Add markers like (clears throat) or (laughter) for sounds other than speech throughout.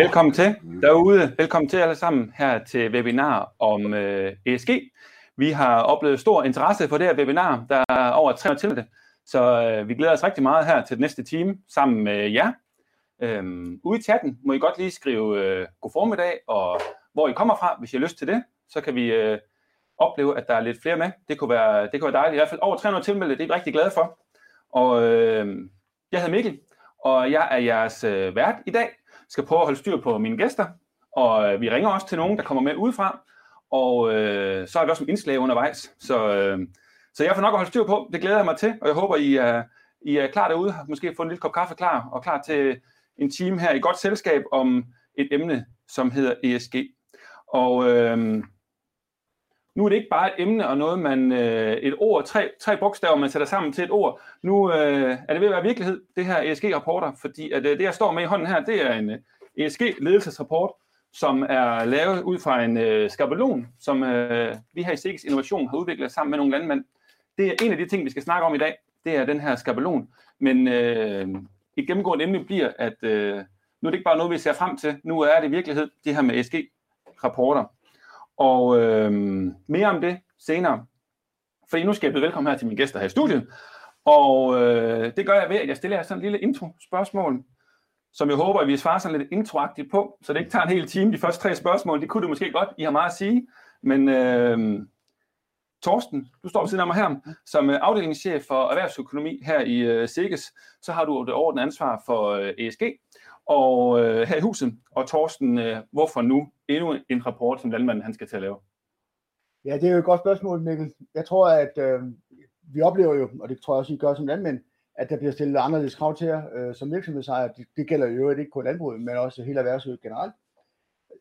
Velkommen til derude. Velkommen til alle sammen her til webinar om øh, ESG. Vi har oplevet stor interesse for det her webinar. Der er over 300 til det, så øh, vi glæder os rigtig meget her til det næste time sammen med jer. Øhm, ude i chatten må I godt lige skrive øh, god formiddag og hvor I kommer fra, hvis I har lyst til det. Så kan vi øh, opleve, at der er lidt flere med. Det kunne være, det kunne være dejligt. I hvert fald over 300 tilmeldte, det er vi rigtig glade for. Og øh, jeg hedder Mikkel, og jeg er jeres øh, vært i dag skal prøve at holde styr på mine gæster, og øh, vi ringer også til nogen, der kommer med udefra, og øh, så har vi også en indslag undervejs. Så, øh, så jeg får nok at holde styr på, det glæder jeg mig til, og jeg håber, I er, I er klar derude, har måske fået en lille kop kaffe klar, og klar til en time her i godt selskab om et emne, som hedder ESG. Og øh, nu er det ikke bare et emne og noget, man øh, et ord, tre, tre bogstaver, man sætter sammen til et ord. Nu øh, er det ved at være virkelighed, det her ESG-rapporter, fordi at, øh, det, jeg står med i hånden her, det er en øh, ESG-ledelsesrapport, som er lavet ud fra en øh, skabelon, som øh, vi her i SIGS Innovation har udviklet sammen med nogle landmænd. Det er en af de ting, vi skal snakke om i dag, det er den her skabelon. Men øh, et gennemgående emne bliver, at øh, nu er det ikke bare noget, vi ser frem til, nu er det virkelighed, det her med ESG-rapporter. Og øh, mere om det senere. Fordi nu skal jeg byde velkommen her til mine gæster her i studiet. Og øh, det gør jeg ved, at jeg stiller jer sådan en lille intro-spørgsmål, som jeg håber, at vi svarer sådan lidt introagtigt på, så det ikke tager en hel time. De første tre spørgsmål, det kunne du måske godt. I har meget at sige. Men øh, Torsten, du står ved siden af mig her, som øh, afdelingschef for erhvervsøkonomi her i øh, SIGES, så har du det overordnede ansvar for øh, ESG og øh, her i huset. Og Torsten, øh, hvorfor nu endnu en rapport, som landmanden han skal til at lave? Ja, det er jo et godt spørgsmål, Mikkel. Jeg tror, at øh, vi oplever jo, og det tror jeg også, I gør som landmænd, at der bliver stillet anderledes krav til jer øh, som virksomhedsejer. Det, det gælder jo ikke kun landbruget, men også hele erhvervslivet generelt.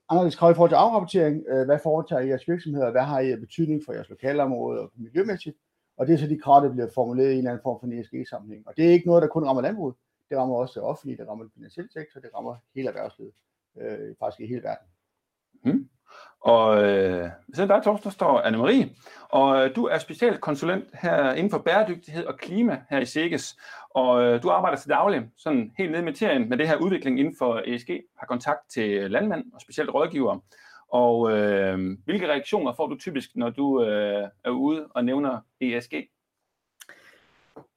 Anderledes krav i forhold til afrapportering. Øh, hvad foretager I jeres virksomheder? Hvad har I af betydning for jeres lokalområde og miljømæssigt? Og det er så de krav, der bliver formuleret i en eller anden form for ESG-sammenhæng. Og det er ikke noget, der kun rammer landbruget. Det rammer også det offentlige, det rammer den finansielle sektor, det rammer hele erhvervslivet, øh, faktisk i hele verden. Mm. Og øh, selv dig, Torsten, der står Anne-Marie, og øh, du er specialkonsulent her inden for bæredygtighed og klima her i SEGES, og øh, du arbejder til daglig sådan helt ned i materien med det her udvikling inden for ESG, har kontakt til landmænd og specielt rådgivere. Og øh, hvilke reaktioner får du typisk, når du øh, er ude og nævner ESG?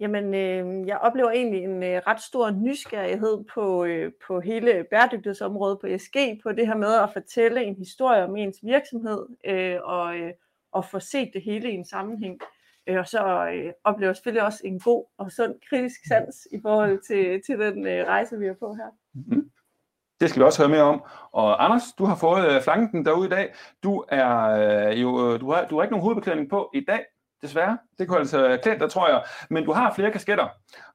Jamen, øh, jeg oplever egentlig en øh, ret stor nysgerrighed på, øh, på hele bæredygtighedsområdet på ESG, på det her med at fortælle en historie om ens virksomhed, øh, og, øh, og få set det hele i en sammenhæng. Øh, og så øh, oplever jeg selvfølgelig også en god og sund kritisk sans i forhold til, til den øh, rejse, vi er på her. Mm-hmm. Det skal vi også høre mere om. Og Anders, du har fået øh, flanken derude i dag. Du er øh, jo øh, du har, du har ikke nogen hovedbeklædning på i dag, desværre. Det kunne altså klædt dig, tror jeg. Men du har flere kasketter.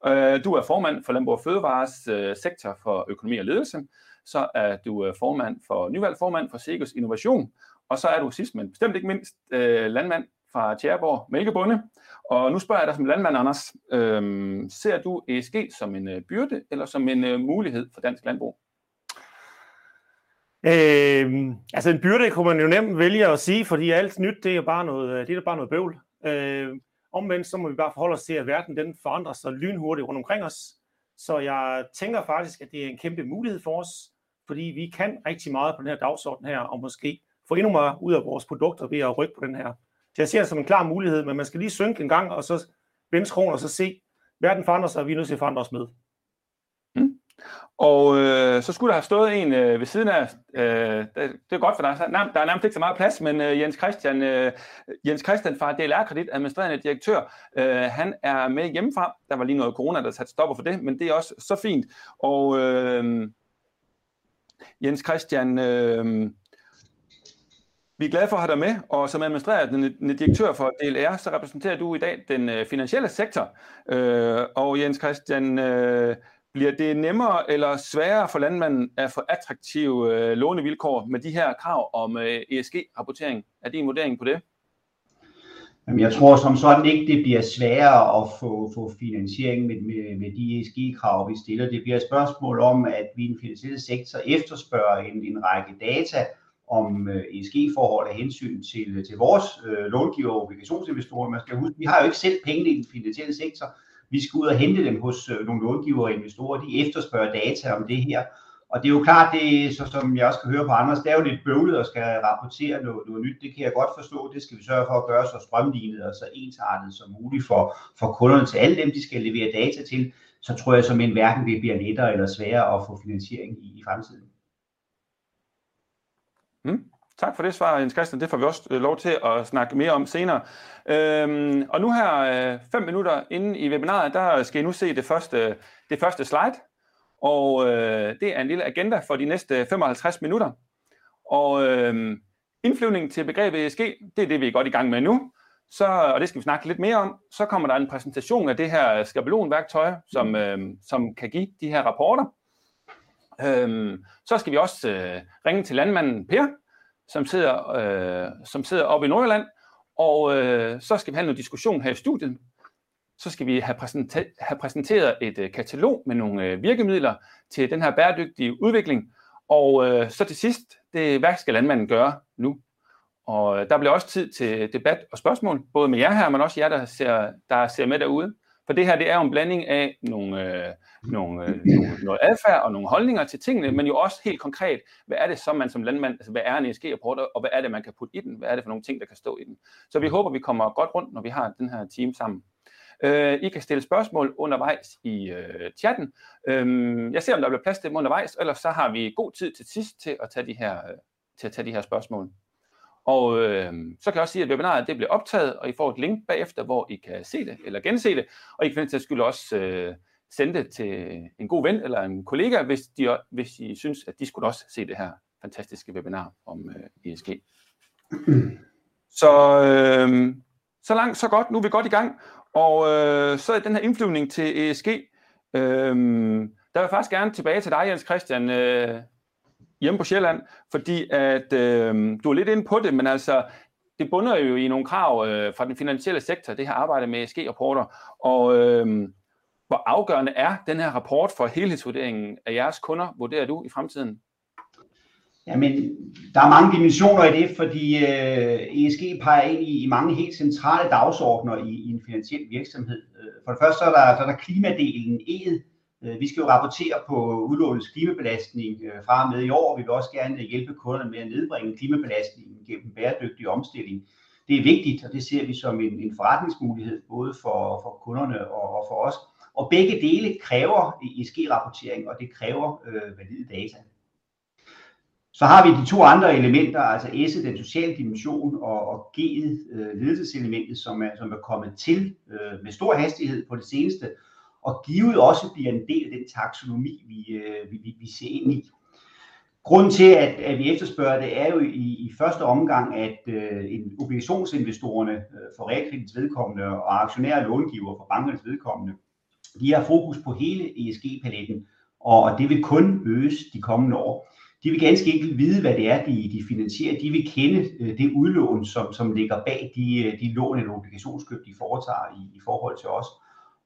Øh, du er formand for Landbrug og Fødevares øh, sektor for økonomi og ledelse. Så er du øh, formand for nyvalgt formand for Segus Innovation. Og så er du sidst, men bestemt ikke mindst, landmand fra Tjæreborg Mælkebunde. Og nu spørger jeg dig som landmand, Anders. Øhm, ser du ESG som en byrde eller som en mulighed for dansk landbrug? Øh, altså en byrde kunne man jo nemt vælge at sige, fordi alt nyt, det er bare noget, det er bare noget bøvl. Øh, omvendt så må vi bare forholde os til, at verden den forandrer sig lynhurtigt rundt omkring os. Så jeg tænker faktisk, at det er en kæmpe mulighed for os, fordi vi kan rigtig meget på den her dagsorden her, og måske få endnu mere ud af vores produkter ved at rykke på den her. Så jeg ser det som en klar mulighed, men man skal lige synke en gang, og så vende skroen, og så se, verden forandrer sig, og vi er nødt til at forandre os med. Og øh, så skulle der have stået en øh, ved siden af, øh, det, det er godt for dig, der er nærmest ikke så meget plads, men øh, Jens Christian, øh, Jens Christian fra DLR Kredit, administrerende direktør, øh, han er med hjemmefra. Der var lige noget corona, der satte stopper for det, men det er også så fint. Og øh, Jens Christian, øh, vi er glade for at have dig med, og som administrerende direktør for DLR, så repræsenterer du i dag den øh, finansielle sektor. Øh, og Jens Christian, øh, bliver det nemmere eller sværere for landmanden at få attraktive øh, lånevilkår med de her krav om øh, ESG-rapportering? Er din vurdering på det? Jamen, jeg tror som sådan ikke, det bliver sværere at få, få finansiering med, med, med de ESG-krav, vi stiller. Det bliver et spørgsmål om, at vi i den finansielle sektor efterspørger en, en række data om øh, ESG-forhold af hensyn til, til vores øh, långiver og obligationsinvestorer. Man skal huske, vi har jo ikke selv penge i den finansielle sektor, vi skal ud og hente dem hos øh, nogle långiver og investorer. De efterspørger data om det her. Og det er jo klart, det, så, som jeg også kan høre på andre, det er jo lidt bøvlet at skal rapportere noget, noget nyt. Det kan jeg godt forstå. Det skal vi sørge for at gøre så strømlignet og så ensartet som muligt for, for kunderne til alle dem, de skal levere data til. Så tror jeg som en hverken det bliver lettere eller sværere at få finansiering i, i fremtiden. Mm. Tak for det svar, Jens Christian. Det får vi også øh, lov til at snakke mere om senere. Øhm, og nu her, øh, fem minutter inde i webinaret, der skal I nu se det første, det første slide. Og øh, det er en lille agenda for de næste 55 minutter. Og øh, indflyvningen til begrebet ESG, det er det, vi er godt i gang med nu. Så, og det skal vi snakke lidt mere om. Så kommer der en præsentation af det her skabelonværktøj, som, øh, som kan give de her rapporter. Øh, så skal vi også øh, ringe til landmanden Per, som sidder, øh, som sidder oppe i Nordjylland. Og øh, så skal vi have noget diskussion her i studiet så skal vi have, præsenter- have præsenteret et øh, katalog med nogle øh, virkemidler til den her bæredygtige udvikling. Og øh, så til sidst, det, hvad skal landmanden gøre nu? Og øh, der bliver også tid til debat og spørgsmål, både med jer her, men også jer, der ser, der ser med derude. For det her, det er jo en blanding af nogle, øh, nogle, øh, noget adfærd og nogle holdninger til tingene, men jo også helt konkret, hvad er det så, man som landmand, altså hvad er en ESG-rapport, og hvad er det, man kan putte i den? Hvad er det for nogle ting, der kan stå i den? Så vi håber, vi kommer godt rundt, når vi har den her team sammen. Øh, I kan stille spørgsmål undervejs i øh, chatten. Øh, jeg ser, om der bliver plads til dem undervejs, ellers så har vi god tid til sidst til at tage de her, øh, til at tage de her spørgsmål. Og øh, så kan jeg også sige, at webinaret det bliver optaget, og I får et link bagefter, hvor I kan se det eller gense det, og I kan til skyld også øh, sende det til en god ven eller en kollega, hvis, de, hvis I synes, at de skulle også se det her fantastiske webinar om øh, ESG. (clears throat) Så, øh, så langt, så godt. Nu er vi godt i gang. Og øh, så er den her indflyvning til ESG, øh, der vil jeg faktisk gerne tilbage til dig, Jens Christian, øh, hjemme på Sjælland, fordi at øh, du er lidt inde på det, men altså, det bunder jo i nogle krav øh, fra den finansielle sektor, det her arbejde med ESG-rapporter, og øh, hvor afgørende er den her rapport for helhedsvurderingen af jeres kunder, vurderer du i fremtiden? Jamen, der er mange dimensioner i det, fordi øh, ESG peger ind i, i mange helt centrale dagsordner i, i en finansiel virksomhed. Øh, for det første så er der, så er der klimadelen, E'et. Øh, vi skal jo rapportere på udlånets klimabelastning øh, fra og med i år. Vi vil også gerne hjælpe kunderne med at nedbringe klimabelastningen gennem bæredygtig omstilling. Det er vigtigt, og det ser vi som en, en forretningsmulighed, både for, for kunderne og, og for os. Og begge dele kræver ESG-rapportering, og det kræver øh, valide data. Så har vi de to andre elementer, altså S'et, den sociale dimension, og, og G'et, øh, ledelseselementet, som er, som er kommet til øh, med stor hastighed på det seneste, og givet også bliver en del af den taksonomi, øh, vi, vi, vi ser ind i. Grunden til, at, at vi efterspørger det, er jo i, i første omgang, at øh, obligationsinvestorerne øh, for realkredits vedkommende og aktionære og långiver for bankernes vedkommende, de har fokus på hele ESG-paletten, og det vil kun øges de kommende år. De vil ganske enkelt vide, hvad det er, de, de finansierer. De vil kende øh, det udlån, som, som ligger bag de, øh, de lån eller obligationskøb, de foretager i, i forhold til os.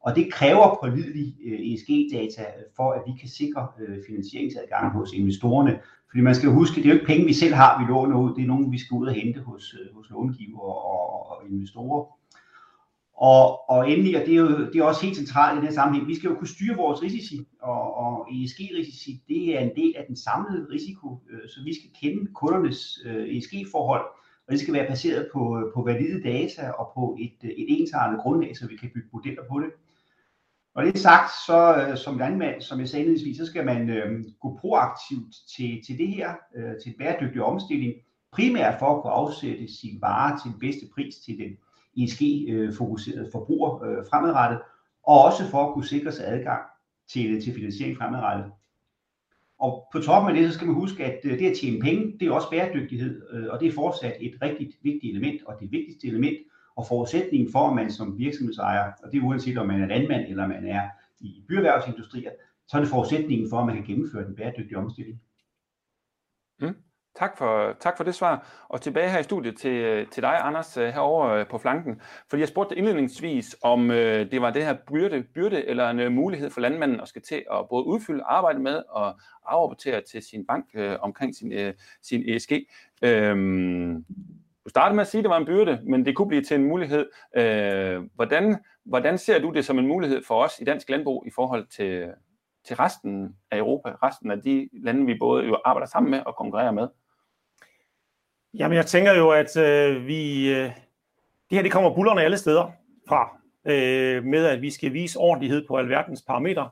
Og det kræver pålidelig øh, ESG-data for, at vi kan sikre øh, finansieringsadgang hos investorerne. Fordi man skal jo huske, det er jo ikke penge, vi selv har, vi låner ud. Det er nogen, vi skal ud og hente hos, øh, hos långiver og, og investorer. Og, og endelig, og det er jo det er også helt centralt i den her sammenhæng, vi skal jo kunne styre vores risici, og, og ESG-risici, det er en del af den samlede risiko, øh, så vi skal kende kundernes øh, ESG-forhold, og det skal være baseret på, øh, på valide data og på et, et ensartet grundlag, så vi kan bygge modeller på det. Og det sagt, så øh, som landmand, som jeg sagde indledningsvis, så skal man øh, gå proaktivt til, til det her, øh, til en bæredygtig omstilling, primært for at kunne afsætte sin vare til den bedste pris til den ESG-fokuseret øh, forbruger øh, fremadrettet, og også for at kunne sikre sig adgang til, til finansiering fremadrettet. Og på toppen af det, så skal man huske, at øh, det at tjene penge, det er også bæredygtighed, øh, og det er fortsat et rigtig vigtigt element, og det vigtigste element, og forudsætningen for, at man som virksomhedsejer, og det er uanset om man er landmand eller man er i byerhvervsindustrier, så er det forudsætningen for, at man kan gennemføre den bæredygtige omstilling. Mm. Tak for, tak for det svar. Og tilbage her i studiet til, til dig, Anders, herover herovre øh, på flanken. Fordi jeg spurgte indledningsvis, om øh, det var det her byrde, byrde eller en øh, mulighed for landmanden at skal til at både udfylde arbejde med og afrapportere til sin bank øh, omkring sin, øh, sin ESG. Øhm, du startede med at sige, at det var en byrde, men det kunne blive til en mulighed. Øh, hvordan, hvordan ser du det som en mulighed for os i dansk landbrug i forhold til, til resten af Europa, resten af de lande, vi både jo arbejder sammen med og konkurrerer med? Jamen, jeg tænker jo, at øh, vi, øh, det her det kommer bullerne alle steder fra, øh, med at vi skal vise ordentlighed på alverdens parametre.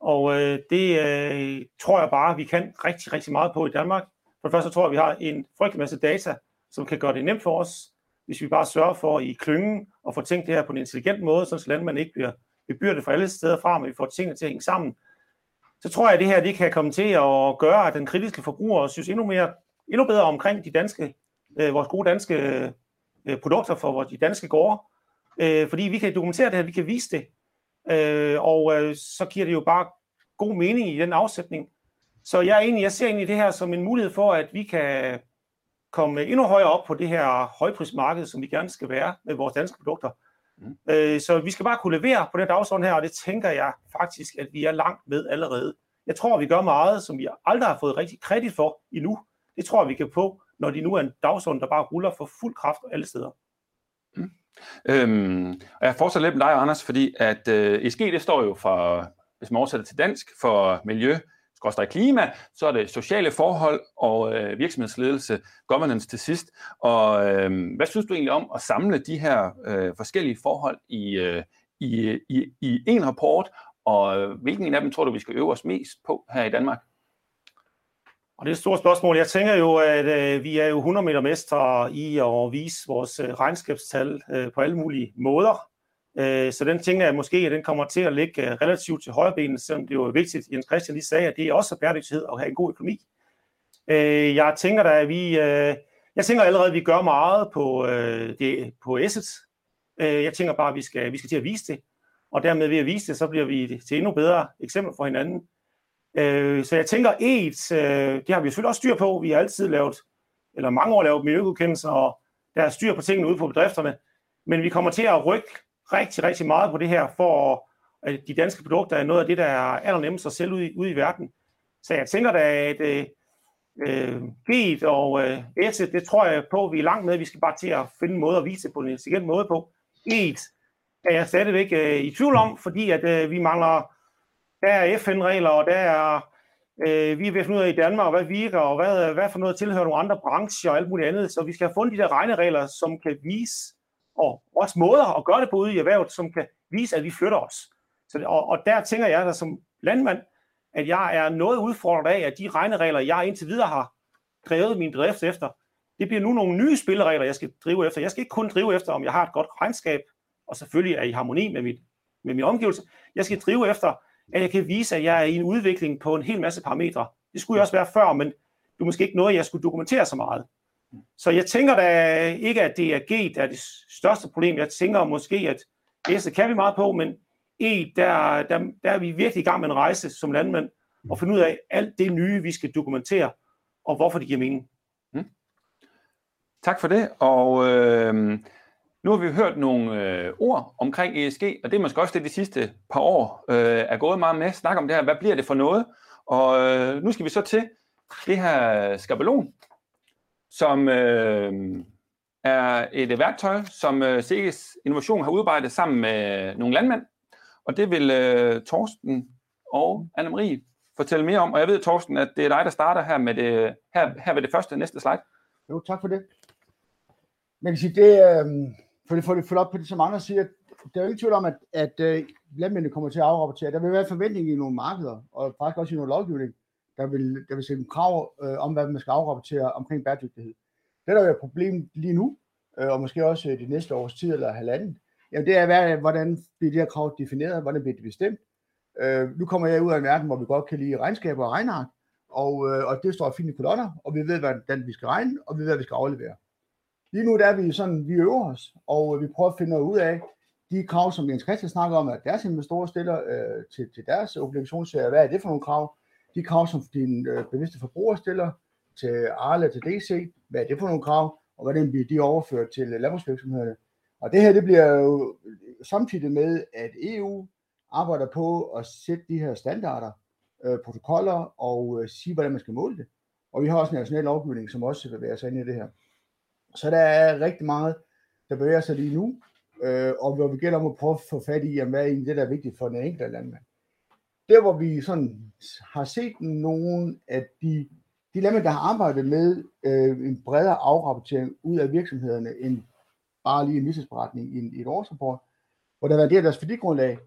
Og øh, det øh, tror jeg bare, vi kan rigtig, rigtig meget på i Danmark. For det første tror jeg, at vi har en frygtelig masse data, som kan gøre det nemt for os, hvis vi bare sørger for i klyngen og få tænkt det her på en intelligent måde, så landmand ikke bliver bebyrdet fra alle steder fra, men vi får tingene til at hænge sammen. Så tror jeg, at det her det kan komme til at gøre, at den kritiske forbruger synes endnu, mere, endnu bedre omkring de danske, øh, vores gode danske øh, produkter for vores, de danske gårde. Øh, fordi vi kan dokumentere det her, vi kan vise det. Øh, og øh, så giver det jo bare god mening i den afsætning. Så jeg, er egentlig, jeg ser egentlig det her som en mulighed for, at vi kan komme endnu højere op på det her højprismarked, som vi gerne skal være med vores danske produkter. Mm. Øh, så vi skal bare kunne levere på den dagsorden her, og det tænker jeg faktisk, at vi er langt med allerede. Jeg tror, vi gør meget, som vi aldrig har fået rigtig kredit for endnu. Det tror jeg, vi kan få, når de nu er en dagsorden, der bare ruller for fuld kraft alle steder. Mm. Øhm, og jeg fortsætter lidt med dig, Anders, fordi at øh, ESG, det står jo for, hvis man oversætter til dansk, for miljø, skorstræk klima, så er det sociale forhold og øh, virksomhedsledelse, governance til sidst. Og øh, hvad synes du egentlig om at samle de her øh, forskellige forhold i, øh, i, i, i en rapport, og øh, hvilken en af dem tror du, vi skal øve os mest på her i Danmark? Og det er et stort spørgsmål. Jeg tænker jo, at øh, vi er jo 100 meter mestre i at vise vores øh, regnskabstal øh, på alle mulige måder. Øh, så den tænker jeg måske, at den kommer til at ligge øh, relativt til højre benet, selvom det er vigtigt, Jens Christian lige sagde, at det er også bæredygtighed at have en god økonomi. Øh, jeg tænker da, at vi, øh, jeg tænker allerede, at vi gør meget på, øh, det, på assets. Jeg tænker bare, at vi skal, vi skal til at vise det, og dermed ved at vise det, så bliver vi til endnu bedre eksempler for hinanden. Så jeg tænker, et, det har vi selvfølgelig også styr på. Vi har altid lavet, eller mange år lavet miljøgodkendelser, og der er styr på tingene ude på bedrifterne. Men vi kommer til at rykke rigtig, rigtig meget på det her, for at de danske produkter er noget af det, der er allernemmest at sælge ud i, ud i verden. Så jeg tænker da, at øh, øh GET og øh, Asset, det tror jeg på, at vi er langt med. Vi skal bare til at finde en måde at vise det på en intelligent måde på. GET er jeg stadigvæk øh, i tvivl om, fordi at øh, vi mangler, der er FN-regler, og der er, øh, vi er ved at finde ud af i Danmark, hvad virker, og hvad, hvad for noget tilhører nogle andre brancher og alt muligt andet. Så vi skal have fundet de der regneregler, som kan vise, og også måder at gøre det på ude i erhvervet, som kan vise, at vi flytter os. Så, og, og der tænker jeg da som landmand, at jeg er noget udfordret af, at de regneregler, jeg indtil videre har drevet min bedrift efter, det bliver nu nogle nye spilleregler, jeg skal drive efter. Jeg skal ikke kun drive efter, om jeg har et godt regnskab, og selvfølgelig er i harmoni med, mit, med min omgivelse. Jeg skal drive efter, at jeg kan vise, at jeg er i en udvikling på en hel masse parametre. Det skulle jeg også være før, men det er måske ikke noget, jeg skulle dokumentere så meget. Så jeg tænker da ikke, at det er G, der er det største problem. Jeg tænker måske, at S kan vi meget på, men E, der, der, der er vi virkelig i gang med en rejse som landmænd, og finde ud af alt det nye, vi skal dokumentere, og hvorfor det giver mening. Mm. Tak for det, og øh, nu har vi hørt nogle øh, ord omkring ESG, og det er måske også det, de sidste par år øh, er gået meget med. Snak om det her, hvad bliver det for noget? Og øh, nu skal vi så til det her skabelon, som øh, er et værktøj, som øh, Sikkes Innovation har udarbejdet sammen med nogle landmænd. Og det vil øh, Torsten og Anne-Marie fortælle mere om. Og jeg ved, Torsten, at det er dig, der starter her, med det, her, her ved det første næste slide. Jo, tak for det. Man kan sige, det, øh, for det, for det op på det, som andre siger, der er jo ingen tvivl om, at, at øh, landmændene kommer til at afrapportere. Der vil være forventning i nogle markeder, og faktisk også i nogle lovgivning, der vil, der vil sætte krav øh, om, hvad man skal afrapportere omkring bæredygtighed. Det, der er et problem lige nu, øh, og måske også øh, de næste års tid eller halvanden, jamen det er, hvad, hvordan bliver de her krav defineret, hvordan bliver de bestemt. Øh, nu kommer jeg ud af en verden, hvor vi godt kan lide regnskaber og regnark, og, øh, og det står fint i kolonner, og vi ved, hvordan vi skal regne, og vi ved, hvad vi skal aflevere. Lige nu der er vi sådan, vi øver os, og øh, vi prøver at finde ud af, de krav, som Jens Christian snakker om, at deres investorer stiller øh, til, til deres obligationsserie, hvad er det for nogle krav? De krav, som din øh, bevidste forbruger stiller til Arla, til DC, hvad er det for nogle krav, og hvordan bliver de overført til landbrugsvirksomhederne. Og det her, det bliver jo samtidig med, at EU arbejder på at sætte de her standarder, øh, protokoller og øh, sige, hvordan man skal måle det. Og vi har også en national lovgivning, som også bevæger sig ind i det her. Så der er rigtig meget, der bevæger sig lige nu, øh, og hvor vi gælder om at prøve at få fat i, jamen, hvad er egentlig det, der er vigtigt for den enkelte landmand der hvor vi sådan har set nogle af de de der har arbejdet med øh, en bredere afrapportering ud af virksomhederne end bare lige en visningsberetning i, en, i et årsrapport, hvor der har været det af deres værdigrundlag,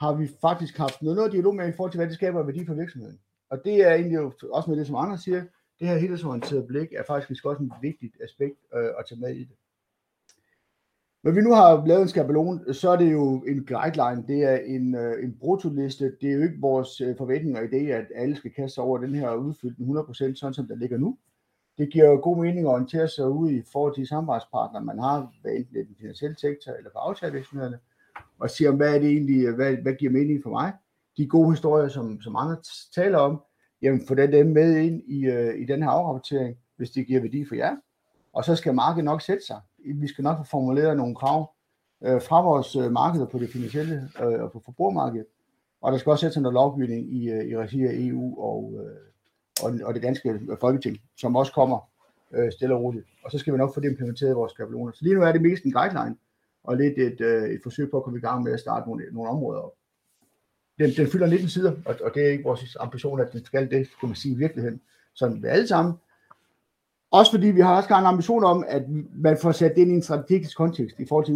har vi faktisk haft noget, noget dialog med i forhold til, hvad det skaber værdi for virksomheden. Og det er egentlig også med det, som andre siger, det her helhedsorienterede blik er faktisk også et vigtigt aspekt øh, at tage med i det. Når vi nu har lavet en skabelon, så er det jo en guideline, det er en, øh, en brutoliste. Det er jo ikke vores øh, forventning og idé, at alle skal kaste sig over den her udfyldt 100%, sådan som den ligger nu. Det giver jo god mening at orientere sig ud i forhold til de samarbejdspartnere, man har, hvad enten det er den finansielle sektor eller for aftalevirksomhederne, og sige, hvad er det egentlig, øh, hvad, hvad giver mening for mig? De gode historier, som, som andre taler om, jamen få dem med ind i, øh, i den her afrapportering, hvis det giver værdi for jer. Og så skal markedet nok sætte sig vi skal nok få formuleret nogle krav øh, fra vores øh, markeder på det finansielle øh, og på forbrugermarkedet. Og der skal også sætte noget lovgivning i, øh, i regi af EU og, øh, og, og det danske folketing, som også kommer øh, stille og roligt. Og så skal vi nok få det implementeret i vores skabeloner. Så lige nu er det mest en guideline, og lidt et, øh, et forsøg på at komme i gang med at starte nogle, nogle områder op. Den, den fylder 19 sider, og, og det er ikke vores ambition, at den skal det, skal man sige i virkeligheden, sådan ved alle sammen. Også fordi vi har også en ambition om, at man får sat det ind i en strategisk kontekst i forhold til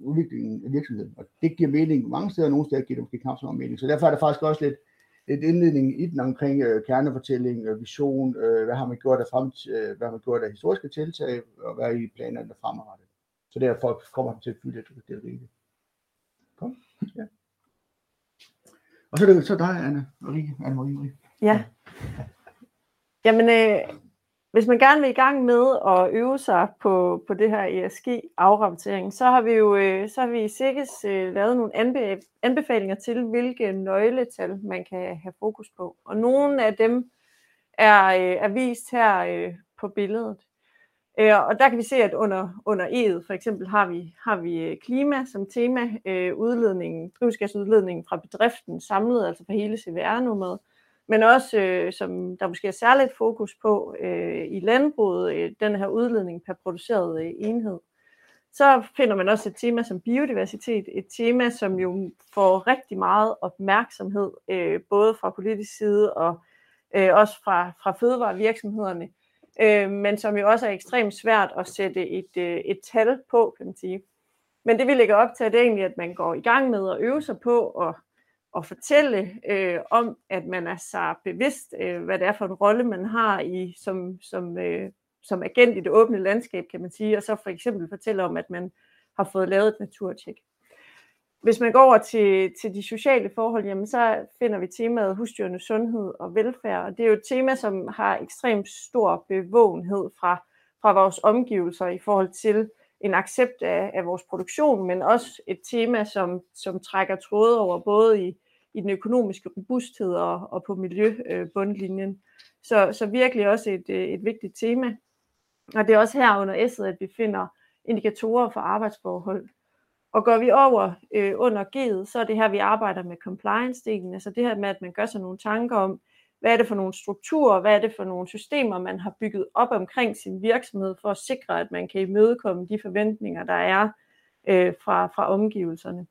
udviklingen af virksomheden. Og det giver mening mange steder, og nogle steder giver det måske knap så meget mening. Så derfor er der faktisk også lidt, lidt indledning i den omkring øh, kernefortælling, øh, vision, øh, hvad har man gjort af, frem, øh, hvad har man gjort af historiske tiltag, og hvad er i planerne der fremadrettet. Så derfor kommer det til at fylde det, det rigtigt. Kom. Ja. Og så er det så dig, Anna Marie. Anna Marie. Ja. Jamen, øh, hvis man gerne vil i gang med at øve sig på, på det her ESG-afrapportering, så har vi jo øh, så har vi i SIGGES øh, lavet nogle anbe, anbefalinger til, hvilke nøgletal man kan have fokus på. Og nogle af dem er, øh, er vist her på billedet. Og der kan vi se, at under, under E'et for eksempel har vi, har vi klima som tema, udledningen, drivhusgasudledningen fra bedriften samlet, altså på hele CVR-nummeret men også, øh, som der måske er særligt fokus på øh, i landbruget, øh, den her udledning per produceret øh, enhed. Så finder man også et tema som biodiversitet, et tema, som jo får rigtig meget opmærksomhed, øh, både fra politisk side og øh, også fra, fra fødevarevirksomhederne, øh, men som jo også er ekstremt svært at sætte et, øh, et tal på, kan man sige. Men det vi lægger op til, det er egentlig, at man går i gang med at øve sig på at at fortælle øh, om, at man er så bevidst, øh, hvad det er for en rolle, man har i som, som, øh, som agent i det åbne landskab, kan man sige, og så for eksempel fortælle om, at man har fået lavet et naturtjek. Hvis man går over til, til de sociale forhold, jamen så finder vi temaet husdyrenes sundhed og velfærd, og det er jo et tema, som har ekstremt stor bevågenhed fra, fra vores omgivelser i forhold til en accept af, af vores produktion, men også et tema, som, som trækker tråde over både i, i den økonomiske robusthed og, og på miljøbundlinjen. Øh, så, så virkelig også et, øh, et vigtigt tema. Og det er også her under S'et, at vi finder indikatorer for arbejdsforhold. Og går vi over øh, under G'et, så er det her, vi arbejder med compliance-delen, altså det her med, at man gør sig nogle tanker om, hvad er det for nogle strukturer, hvad er det for nogle systemer, man har bygget op omkring sin virksomhed for at sikre, at man kan imødekomme de forventninger, der er øh, fra, fra omgivelserne.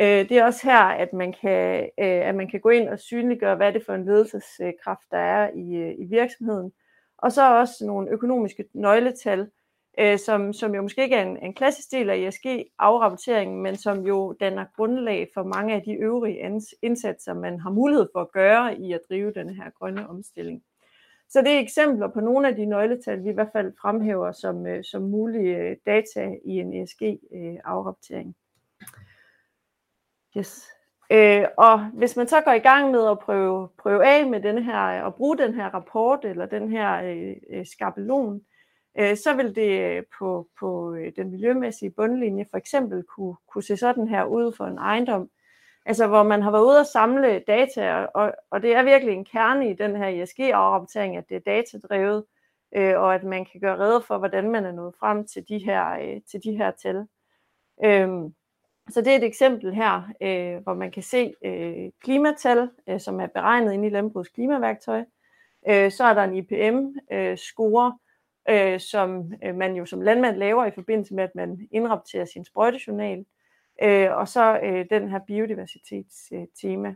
Øh, det er også her, at man, kan, øh, at man kan gå ind og synliggøre, hvad er det for en ledelseskraft, der er i, øh, i virksomheden. Og så også nogle økonomiske nøgletal, øh, som, som jo måske ikke er en, en klassisk del af ESG-afrapporteringen, men som jo danner grundlag for mange af de øvrige indsatser, man har mulighed for at gøre i at drive den her grønne omstilling. Så det er eksempler på nogle af de nøgletal, vi i hvert fald fremhæver som, øh, som mulige øh, data i en ESG-afrapportering. Øh, yes. Øh, og hvis man så går i gang med at prøve, prøve af med den her, at bruge den her rapport eller den her øh, øh skabelon, øh, Øh, så vil det øh, på, på øh, den miljømæssige bundlinje for eksempel kunne, kunne se sådan her ud for en ejendom, altså hvor man har været ude og samle data, og, og det er virkelig en kerne i den her ESG-afrapportering, at det er datadrevet, øh, og at man kan gøre rede for, hvordan man er nået frem til de her, øh, til de her tal. Øhm, så det er et eksempel her, øh, hvor man kan se øh, klimatal, øh, som er beregnet inde i landbrugets klimaværktøj. Øh, så er der en IPM-score, øh, øh, som øh, man jo som landmand laver i forbindelse med, at man indrapporterer sin sprøjtejournal, øh, og så øh, den her biodiversitetstema.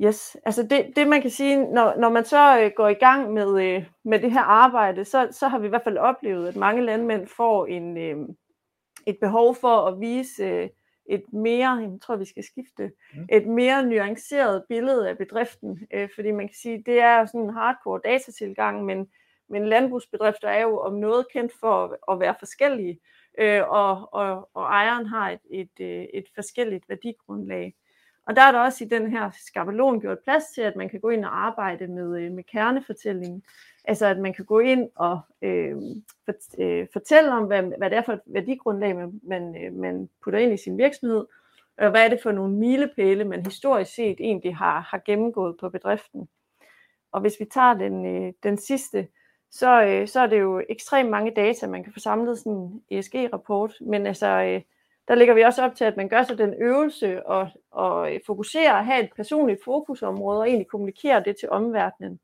Yes, altså det, det man kan sige, når, når man så øh, går i gang med, øh, med det her arbejde, så, så har vi i hvert fald oplevet, at mange landmænd får en, øh, et behov for at vise øh, et mere, jeg tror vi skal skifte, mm. et mere nuanceret billede af bedriften, øh, fordi man kan sige, det er sådan en hardcore datatilgang, men, men landbrugsbedrifter er jo om noget kendt for at, være forskellige, øh, og, og, og ejeren har et, et, øh, et forskelligt værdigrundlag. Og der er der også i den her skabelon gjort plads til, at man kan gå ind og arbejde med, øh, med kernefortællingen. Altså at man kan gå ind og øh, for, øh, fortælle om, hvad, hvad det er for et værdigrundlag, man, man, øh, man putter ind i sin virksomhed, og hvad er det for nogle milepæle, man historisk set egentlig har, har gennemgået på bedriften. Og hvis vi tager den, øh, den sidste, så, øh, så er det jo ekstremt mange data, man kan få samlet sådan en ESG-rapport, men altså... Øh, der ligger vi også op til, at man gør sig den øvelse og, og øh, fokuserer og have et personligt fokusområde og egentlig kommunikere det til omverdenen.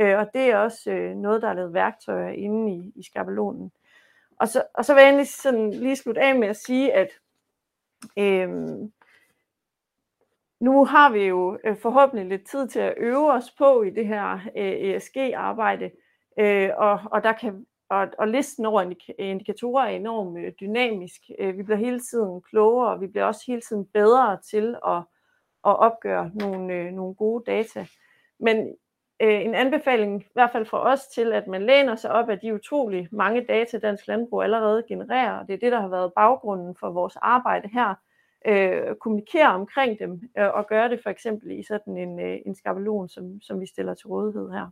Øh, og det er også øh, noget, der er lavet værktøjer inde i, i skabelonen. Og så, og så vil jeg egentlig sådan lige slutte af med at sige, at øh, nu har vi jo øh, forhåbentlig lidt tid til at øve os på i det her øh, ESG-arbejde, øh, og, og der kan og, og listen over indikatorer er enormt øh, dynamisk. Øh, vi bliver hele tiden klogere, og vi bliver også hele tiden bedre til at, at opgøre nogle, øh, nogle gode data. Men øh, en anbefaling, i hvert fald fra os, til at man læner sig op af de utrolig mange data, dansk landbrug allerede genererer. Og det er det, der har været baggrunden for vores arbejde her. Øh, kommunikere omkring dem, øh, og gøre det for eksempel i sådan en, øh, en skabelon, som, som vi stiller til rådighed her.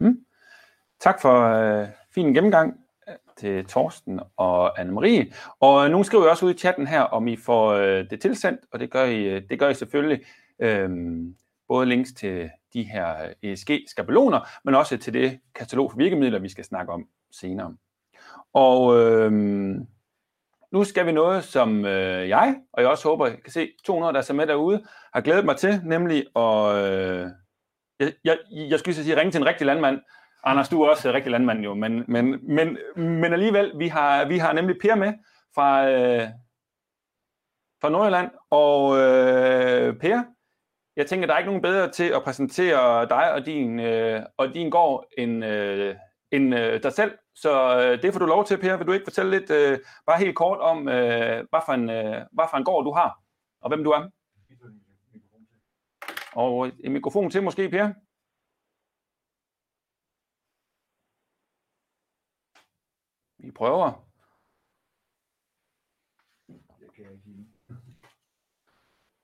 Mm. Tak for øh, fin gennemgang øh, til Torsten og Anne-Marie. Og øh, nogen skriver også ud i chatten her, om I får øh, det tilsendt, og det gør I, øh, det gør I selvfølgelig. Øh, både links til de her ESG-skabeloner, men også til det katalog for virkemidler, vi skal snakke om senere. Og øh, nu skal vi noget, som øh, jeg, og jeg også håber, I kan se 200, der er med derude, har glædet mig til, nemlig at, øh, jeg, jeg, jeg skulle sige, ringe til en rigtig landmand, Anders, du er også øh, rigtig landmand jo, men, men, men, men alligevel, vi har, vi har nemlig Per med fra, øh, fra Nordjylland, og øh, Per, jeg tænker, der er ikke nogen bedre til at præsentere dig og din, øh, og din gård end, øh, end øh, dig selv. Så øh, det får du lov til, Per. Vil du ikke fortælle lidt, øh, bare helt kort om, øh, hvad, for en, øh, hvad for en gård du har, og hvem du er? Og en mikrofon til måske, Per? Vi prøver.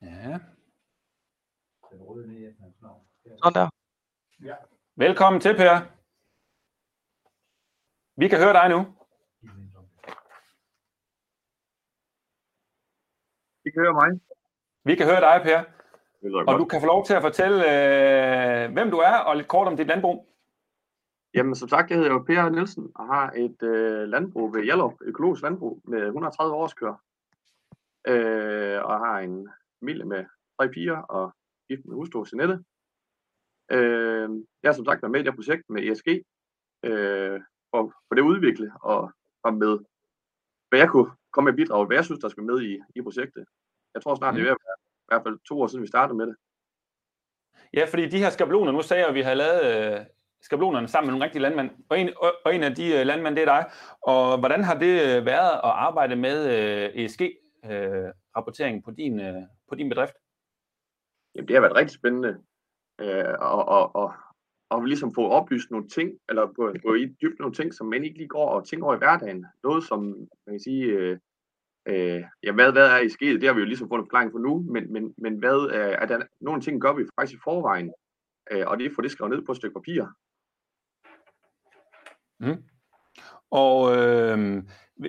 Ja. Sådan der. Ja. Velkommen til, Per. Vi kan høre dig nu. Vi kan høre mig. Vi kan høre dig, Per. Og du kan få lov til at fortælle, øh, hvem du er, og lidt kort om dit landbrug. Jamen, som sagt, jeg hedder jo Per Nielsen og har et øh, landbrug ved Hjallup, økologisk landbrug med 130 års kør. Øh, og har en familie med tre piger og gift med hustru Sinette. Øh, jeg har som sagt været med i det her projekt med ESG, øh, for, for det at udvikle og komme med, hvad jeg kunne komme med bidrag, hvad jeg synes, der skal med i, i projektet. Jeg tror snart, mm. det er ved at være i hvert fald to år siden, vi startede med det. Ja, fordi de her skabeloner, nu sagde jeg, at vi havde lavet øh, skabelonerne sammen med nogle rigtige landmænd, og en, og en af de øh, landmænd, det er dig. Og hvordan har det øh, været at arbejde med ESG-rapportering øh, på din, på din bedrift? Jamen, det har været rigtig spændende, og, og, og, og ligesom få oplyst nogle ting, eller gå, gå i dybt nogle ting, som man ikke lige går og tænker over i hverdagen. Noget som, man kan sige, øh, øh, ja, hvad, hvad er i sket? Det har vi jo ligesom fået en forklaring på nu, men, men, men hvad, øh, er der nogle ting, gør vi faktisk i forvejen, øh, og det får det skrevet ned på et stykke papir, Mm. Og øh,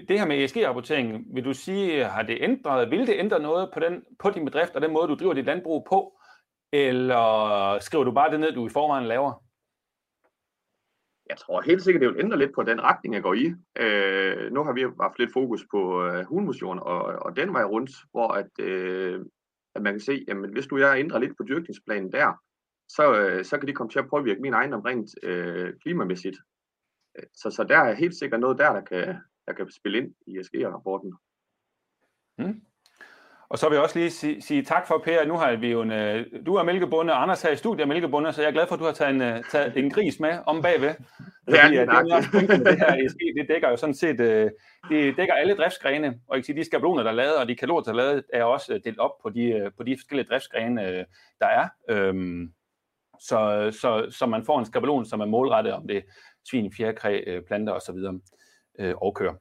det her med ESG-rapportering, vil du sige, har det ændret, vil det ændre noget på, den, på din bedrift og den måde, du driver dit landbrug på? Eller skriver du bare det ned, du i forvejen laver? Jeg tror helt sikkert, det vil ændre lidt på den retning, jeg går i. Øh, nu har vi haft lidt fokus på øh, hulmotion og, og den vej rundt, hvor at, øh, at man kan se, at hvis du jeg ændrer lidt på dyrkningsplanen der, så, øh, så kan det komme til at påvirke min egen rent øh, klimamæssigt. Så, så der er helt sikkert noget der, der kan, der kan spille ind i ESG-rapporten. Mm. Og så vil jeg også lige sige, sige tak for, Per. Nu har vi jo en, øh, du er mælkebonde, og Anders her i studiet er mælkebonde, så jeg er glad for, at du har taget en, øh, taget en gris med om bagved. (laughs) Fordi, Ja, ja, det, er også med det her ESG, det dækker jo sådan set, øh, det dækker alle driftsgrene, og kan sige, de skabeloner, der er lavet, og de kalorier, der er lavet, er også øh, delt op på de, øh, på de forskellige driftsgrene, øh, der er. Øhm, så, så, så man får en skabelon, som er målrettet om det svin, fjerkræ, øh, planter osv. Øh, og køer.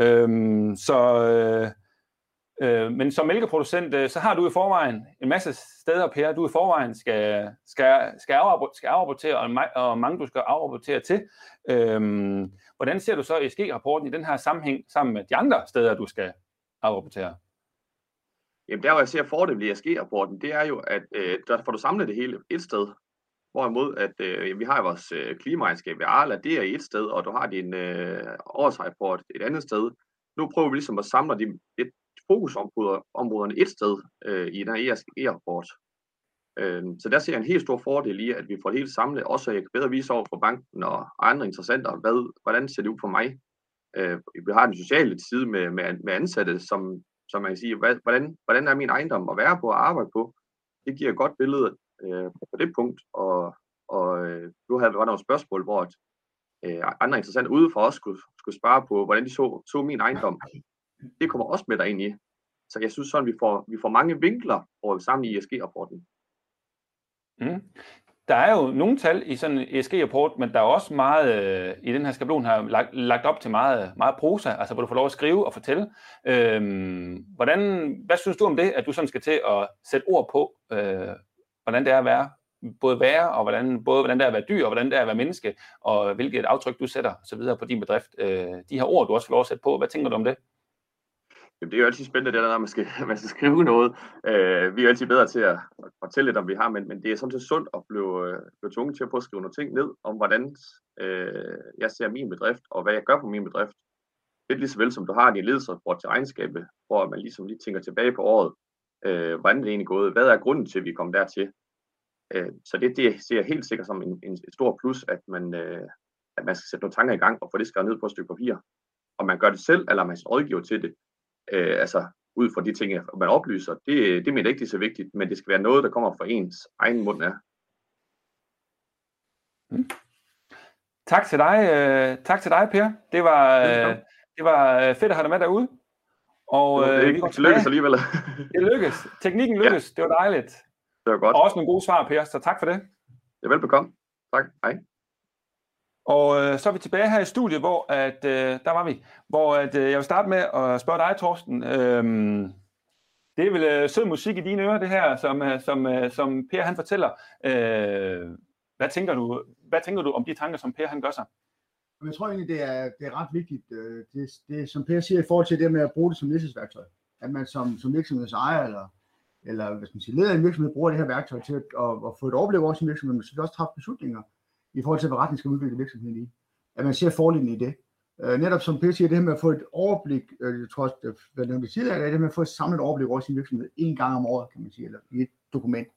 Øhm, så, øh, men som mælkeproducent, øh, så har du i forvejen en masse steder, Per, du i forvejen skal, skal, skal, afrapportere, skal afrapportere, og, og mange du skal afrapportere til. Øh, hvordan ser du så ESG-rapporten i den her sammenhæng sammen med de andre steder, du skal afrapportere? Jamen der, hvor jeg ser fordelen i ESG-rapporten, det er jo, at øh, der får du samlet det hele et sted. Hvorimod, at øh, vi har jo vores øh, klimaregnskab ved Arla, det er i et sted, og du har din øh, årsrapport et andet sted. Nu prøver vi ligesom at samle de, et fokusområderne et sted øh, i den her ESG-rapport. Øh, så der ser jeg en helt stor fordel i, at vi får det hele samlet, også så jeg kan bedre vise over for banken og andre interessenter, hvad, hvordan ser det ud for mig. Øh, vi har den sociale side med, med, med ansatte, som, som man kan sige, hvad, hvordan, hvordan er min ejendom at være på og arbejde på. Det giver et godt billede øh, på det punkt, og, og øh, nu havde vi godt nogle spørgsmål, hvor at, øh, andre interessenter ude for os skulle, skulle spare på, hvordan de så, så min ejendom. Det kommer også med derind i. Så jeg synes sådan, vi får, vi får mange vinkler over sammen i ESG-rapporten. Mm. Der er jo nogle tal i sådan en ESG-rapport, men der er også meget øh, i den her skabelon har lagt, lagt op til meget, meget prosa, altså hvor du får lov at skrive og fortælle. Øhm, hvordan, hvad synes du om det, at du sådan skal til at sætte ord på, øh, hvordan det er at være, både være, og hvordan, både hvordan det er at være dyr, og hvordan det er at være menneske, og hvilket aftryk du sætter så videre på din bedrift. Øh, de her ord, du også får lov at sætte på, hvad tænker du om det? Jamen, det er jo altid spændende, det der, når man skal, (laughs) man skal skrive noget. Øh, vi er jo altid bedre til at, at fortælle lidt om, vi har, men, men det er samtidig sundt at blive, øh, blive tvunget til at prøve at skrive nogle ting ned, om hvordan øh, jeg ser min bedrift, og hvad jeg gør på min bedrift. Lidt lige så vel som du har din ledelsesrapport til regnskabet, hvor man ligesom lige tænker tilbage på året. Øh, hvordan er det egentlig gået? Hvad er grunden til, at vi kom dertil? Øh, så det, det ser jeg helt sikkert som en, en, en stor plus, at man, øh, at man skal sætte nogle tanker i gang og få det skrevet ned på et stykke papir. Om man gør det selv, eller man rådgiver til det, øh, altså ud fra de ting, man oplyser, det, det mener jeg ikke, det er så vigtigt, men det skal være noget, der kommer fra ens egen mund af. Mm. Tak til dig, øh, tak til dig, Per. Det var, øh, det var øh, fedt at have dig med derude. Og, øh, det, går det lykkes alligevel. (laughs) det lykkedes. Teknikken lykkedes. Ja. Det var dejligt. Det var godt. Og også nogle gode svar, Per, så tak for det. Er velbekomme. Tak. Hej. Og øh, så er vi tilbage her i studiet, hvor at, øh, der var vi, hvor at, øh, jeg vil starte med at spørge dig, Torsten. Øh, det er vel øh, sød musik i dine ører, det her, som, øh, som, øh, som Per han fortæller. Øh, hvad, tænker du, hvad tænker du om de tanker, som Per han gør sig? Jeg tror egentlig, det er, det er ret vigtigt, øh, det, det, som Per siger, i forhold til det med at bruge det som ledelsesværktøj. At man som, som virksomhedsejer eller, eller hvad skal man sige, leder af en virksomhed bruger det her værktøj til at, at, at få et overblik over sin virksomhed, men så også træffe beslutninger i forhold til, hvad retning skal udvikle virksomheden i. At man ser fordelen i det. Øh, netop som Per siger, det her med at få et overblik, øh, jeg tror også, det var nævnt tidligere, det her med at få et samlet overblik over sin virksomhed en gang om året, kan man sige, eller i et dokument.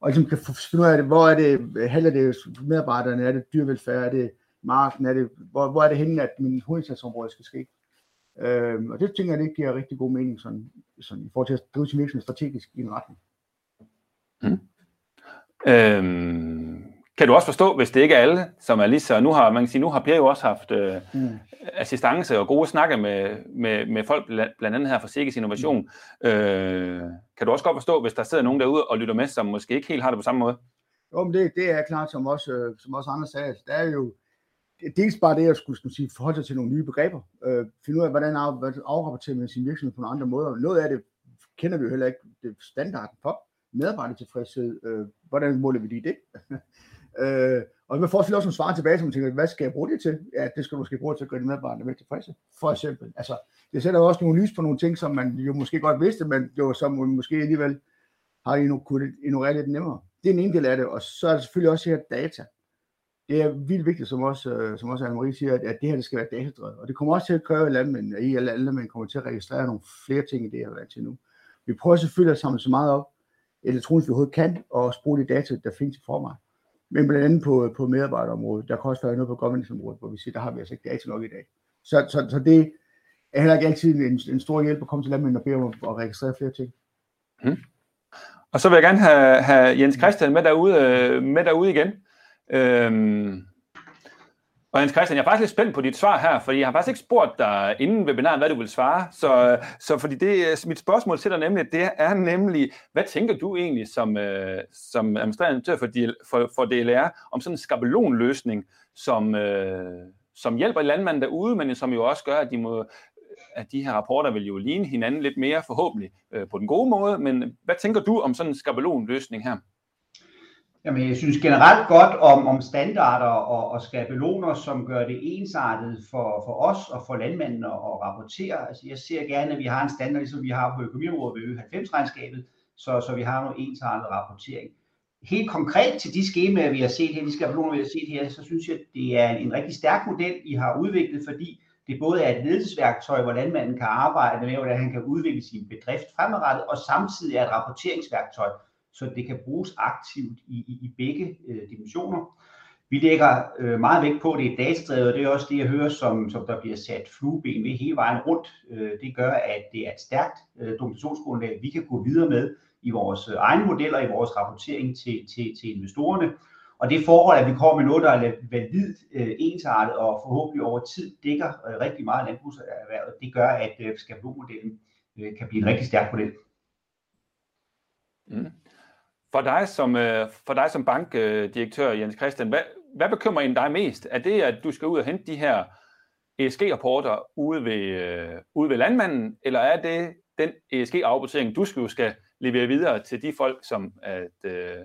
Og ligesom kan finde ud af det, hvor er det, handler det medarbejderne, er det dyrevelfærd, er det marken, er det, hvor, hvor er det henne, at min hovedindsatsområde skal ske. Øhm, og det tænker jeg, det giver rigtig god mening sådan, sådan, i forhold til at drive sin virksomhed strategisk i en retning. Mm. Øhm, kan du også forstå, hvis det ikke er alle, som er lige så, nu har, man kan sige, nu har Per jo også haft øh, mm. assistance og gode snakke med, med, med folk, blandt andet her fra Sikkes Innovation. Mm. Øh, kan du også godt forstå, hvis der sidder nogen derude og lytter med, som måske ikke helt har det på samme måde? Jo, men det, det er klart, som også, øh, som også andre sagde, der er jo dels bare det at skulle, skulle sige, forholde sig til nogle nye begreber, øh, finde ud af, hvordan afrapporterer man sin virksomhed på nogle andre måder. Noget af det kender vi jo heller ikke, det standarden for medarbejdertilfredshed, øh, hvordan måler vi lige det? Øh, og man får selvfølgelig også nogle svar tilbage, som man tænker, hvad skal jeg bruge det til? Ja, det skal du måske bruge til at gøre dine medarbejdere mere tilfredse, for eksempel. Altså, det sætter jo også nogle lys på nogle ting, som man jo måske godt vidste, men jo, som måske alligevel har endnu kunne ignorere lidt nemmere. Det er en ene del af det, og så er der selvfølgelig også her data det er vildt vigtigt, som også, øh, som også Anne-Marie siger, at, at det her det skal være datadrevet. Og det kommer også til at kræve, at landmænd, i alle landmænd kommer til at registrere nogle flere ting i det her land til nu. Vi prøver selvfølgelig at samle så meget op, elektronisk vi overhovedet kan, og også bruge de data, der findes i forvejen. Men blandt andet på, øh, på medarbejderområdet, der kan også være noget på governance-området, hvor vi siger, der har vi altså ikke data nok i dag. Så, så, så det er heller ikke altid en, en stor hjælp at komme til landmænd og bede om at registrere flere ting. Mm. Og så vil jeg gerne have, have Jens Christian med derude, øh, med derude igen. Øhm, og Hans Christian, jeg er faktisk lidt spændt på dit svar her, fordi jeg har faktisk ikke spurgt dig inden webinaren, hvad du vil svare. Så, så fordi det, mit spørgsmål til dig nemlig, det er nemlig, hvad tænker du egentlig som, øh, som administratør for, for, for DLR om sådan en skabelonløsning, som, øh, som hjælper landmanden derude, men som jo også gør, at de må at de her rapporter vil jo ligne hinanden lidt mere forhåbentlig øh, på den gode måde, men hvad tænker du om sådan en skabelonløsning her? Jamen, jeg synes generelt godt om, om standarder og, og skabeloner, som gør det ensartet for, for os og for landmanden at, at rapportere. Altså, jeg ser gerne, at vi har en standard, ligesom vi har på økonomiområdet ved 90-regnskabet, så, så vi har noget ensartet rapportering. Helt konkret til de skemaer, vi har set her, de skabeloner, vi har set her, så synes jeg, at det er en, en rigtig stærk model, I har udviklet, fordi det både er et ledelsesværktøj, hvor landmanden kan arbejde med, hvordan han kan udvikle sin bedrift fremadrettet, og samtidig er et rapporteringsværktøj, så det kan bruges aktivt i, i, i begge øh, dimensioner. Vi lægger øh, meget vægt på, at det er datadrevet, og det er også det, jeg hører, som, som der bliver sat flueben ved hele vejen rundt. Øh, det gør, at det er et stærkt øh, dokumentationsgrundlag, vi kan gå videre med i vores øh, egne modeller, i vores rapportering til, til, til investorerne. Og det forhold, at vi kommer med noget, der er validt, øh, ensartet og forhåbentlig over tid dækker øh, rigtig meget landbrugserhvervet, det gør, at øh, skabelonmodellen øh, kan blive en rigtig stærk model. Mm. For dig som, øh, for dig som bankdirektør, Jens Christian, hvad, hvad bekymrer en dig mest? Er det, at du skal ud og hente de her ESG-rapporter ude ved, øh, ude ved landmanden, eller er det den ESG-afrapportering, du skal, skal levere videre til de folk, som at, øh,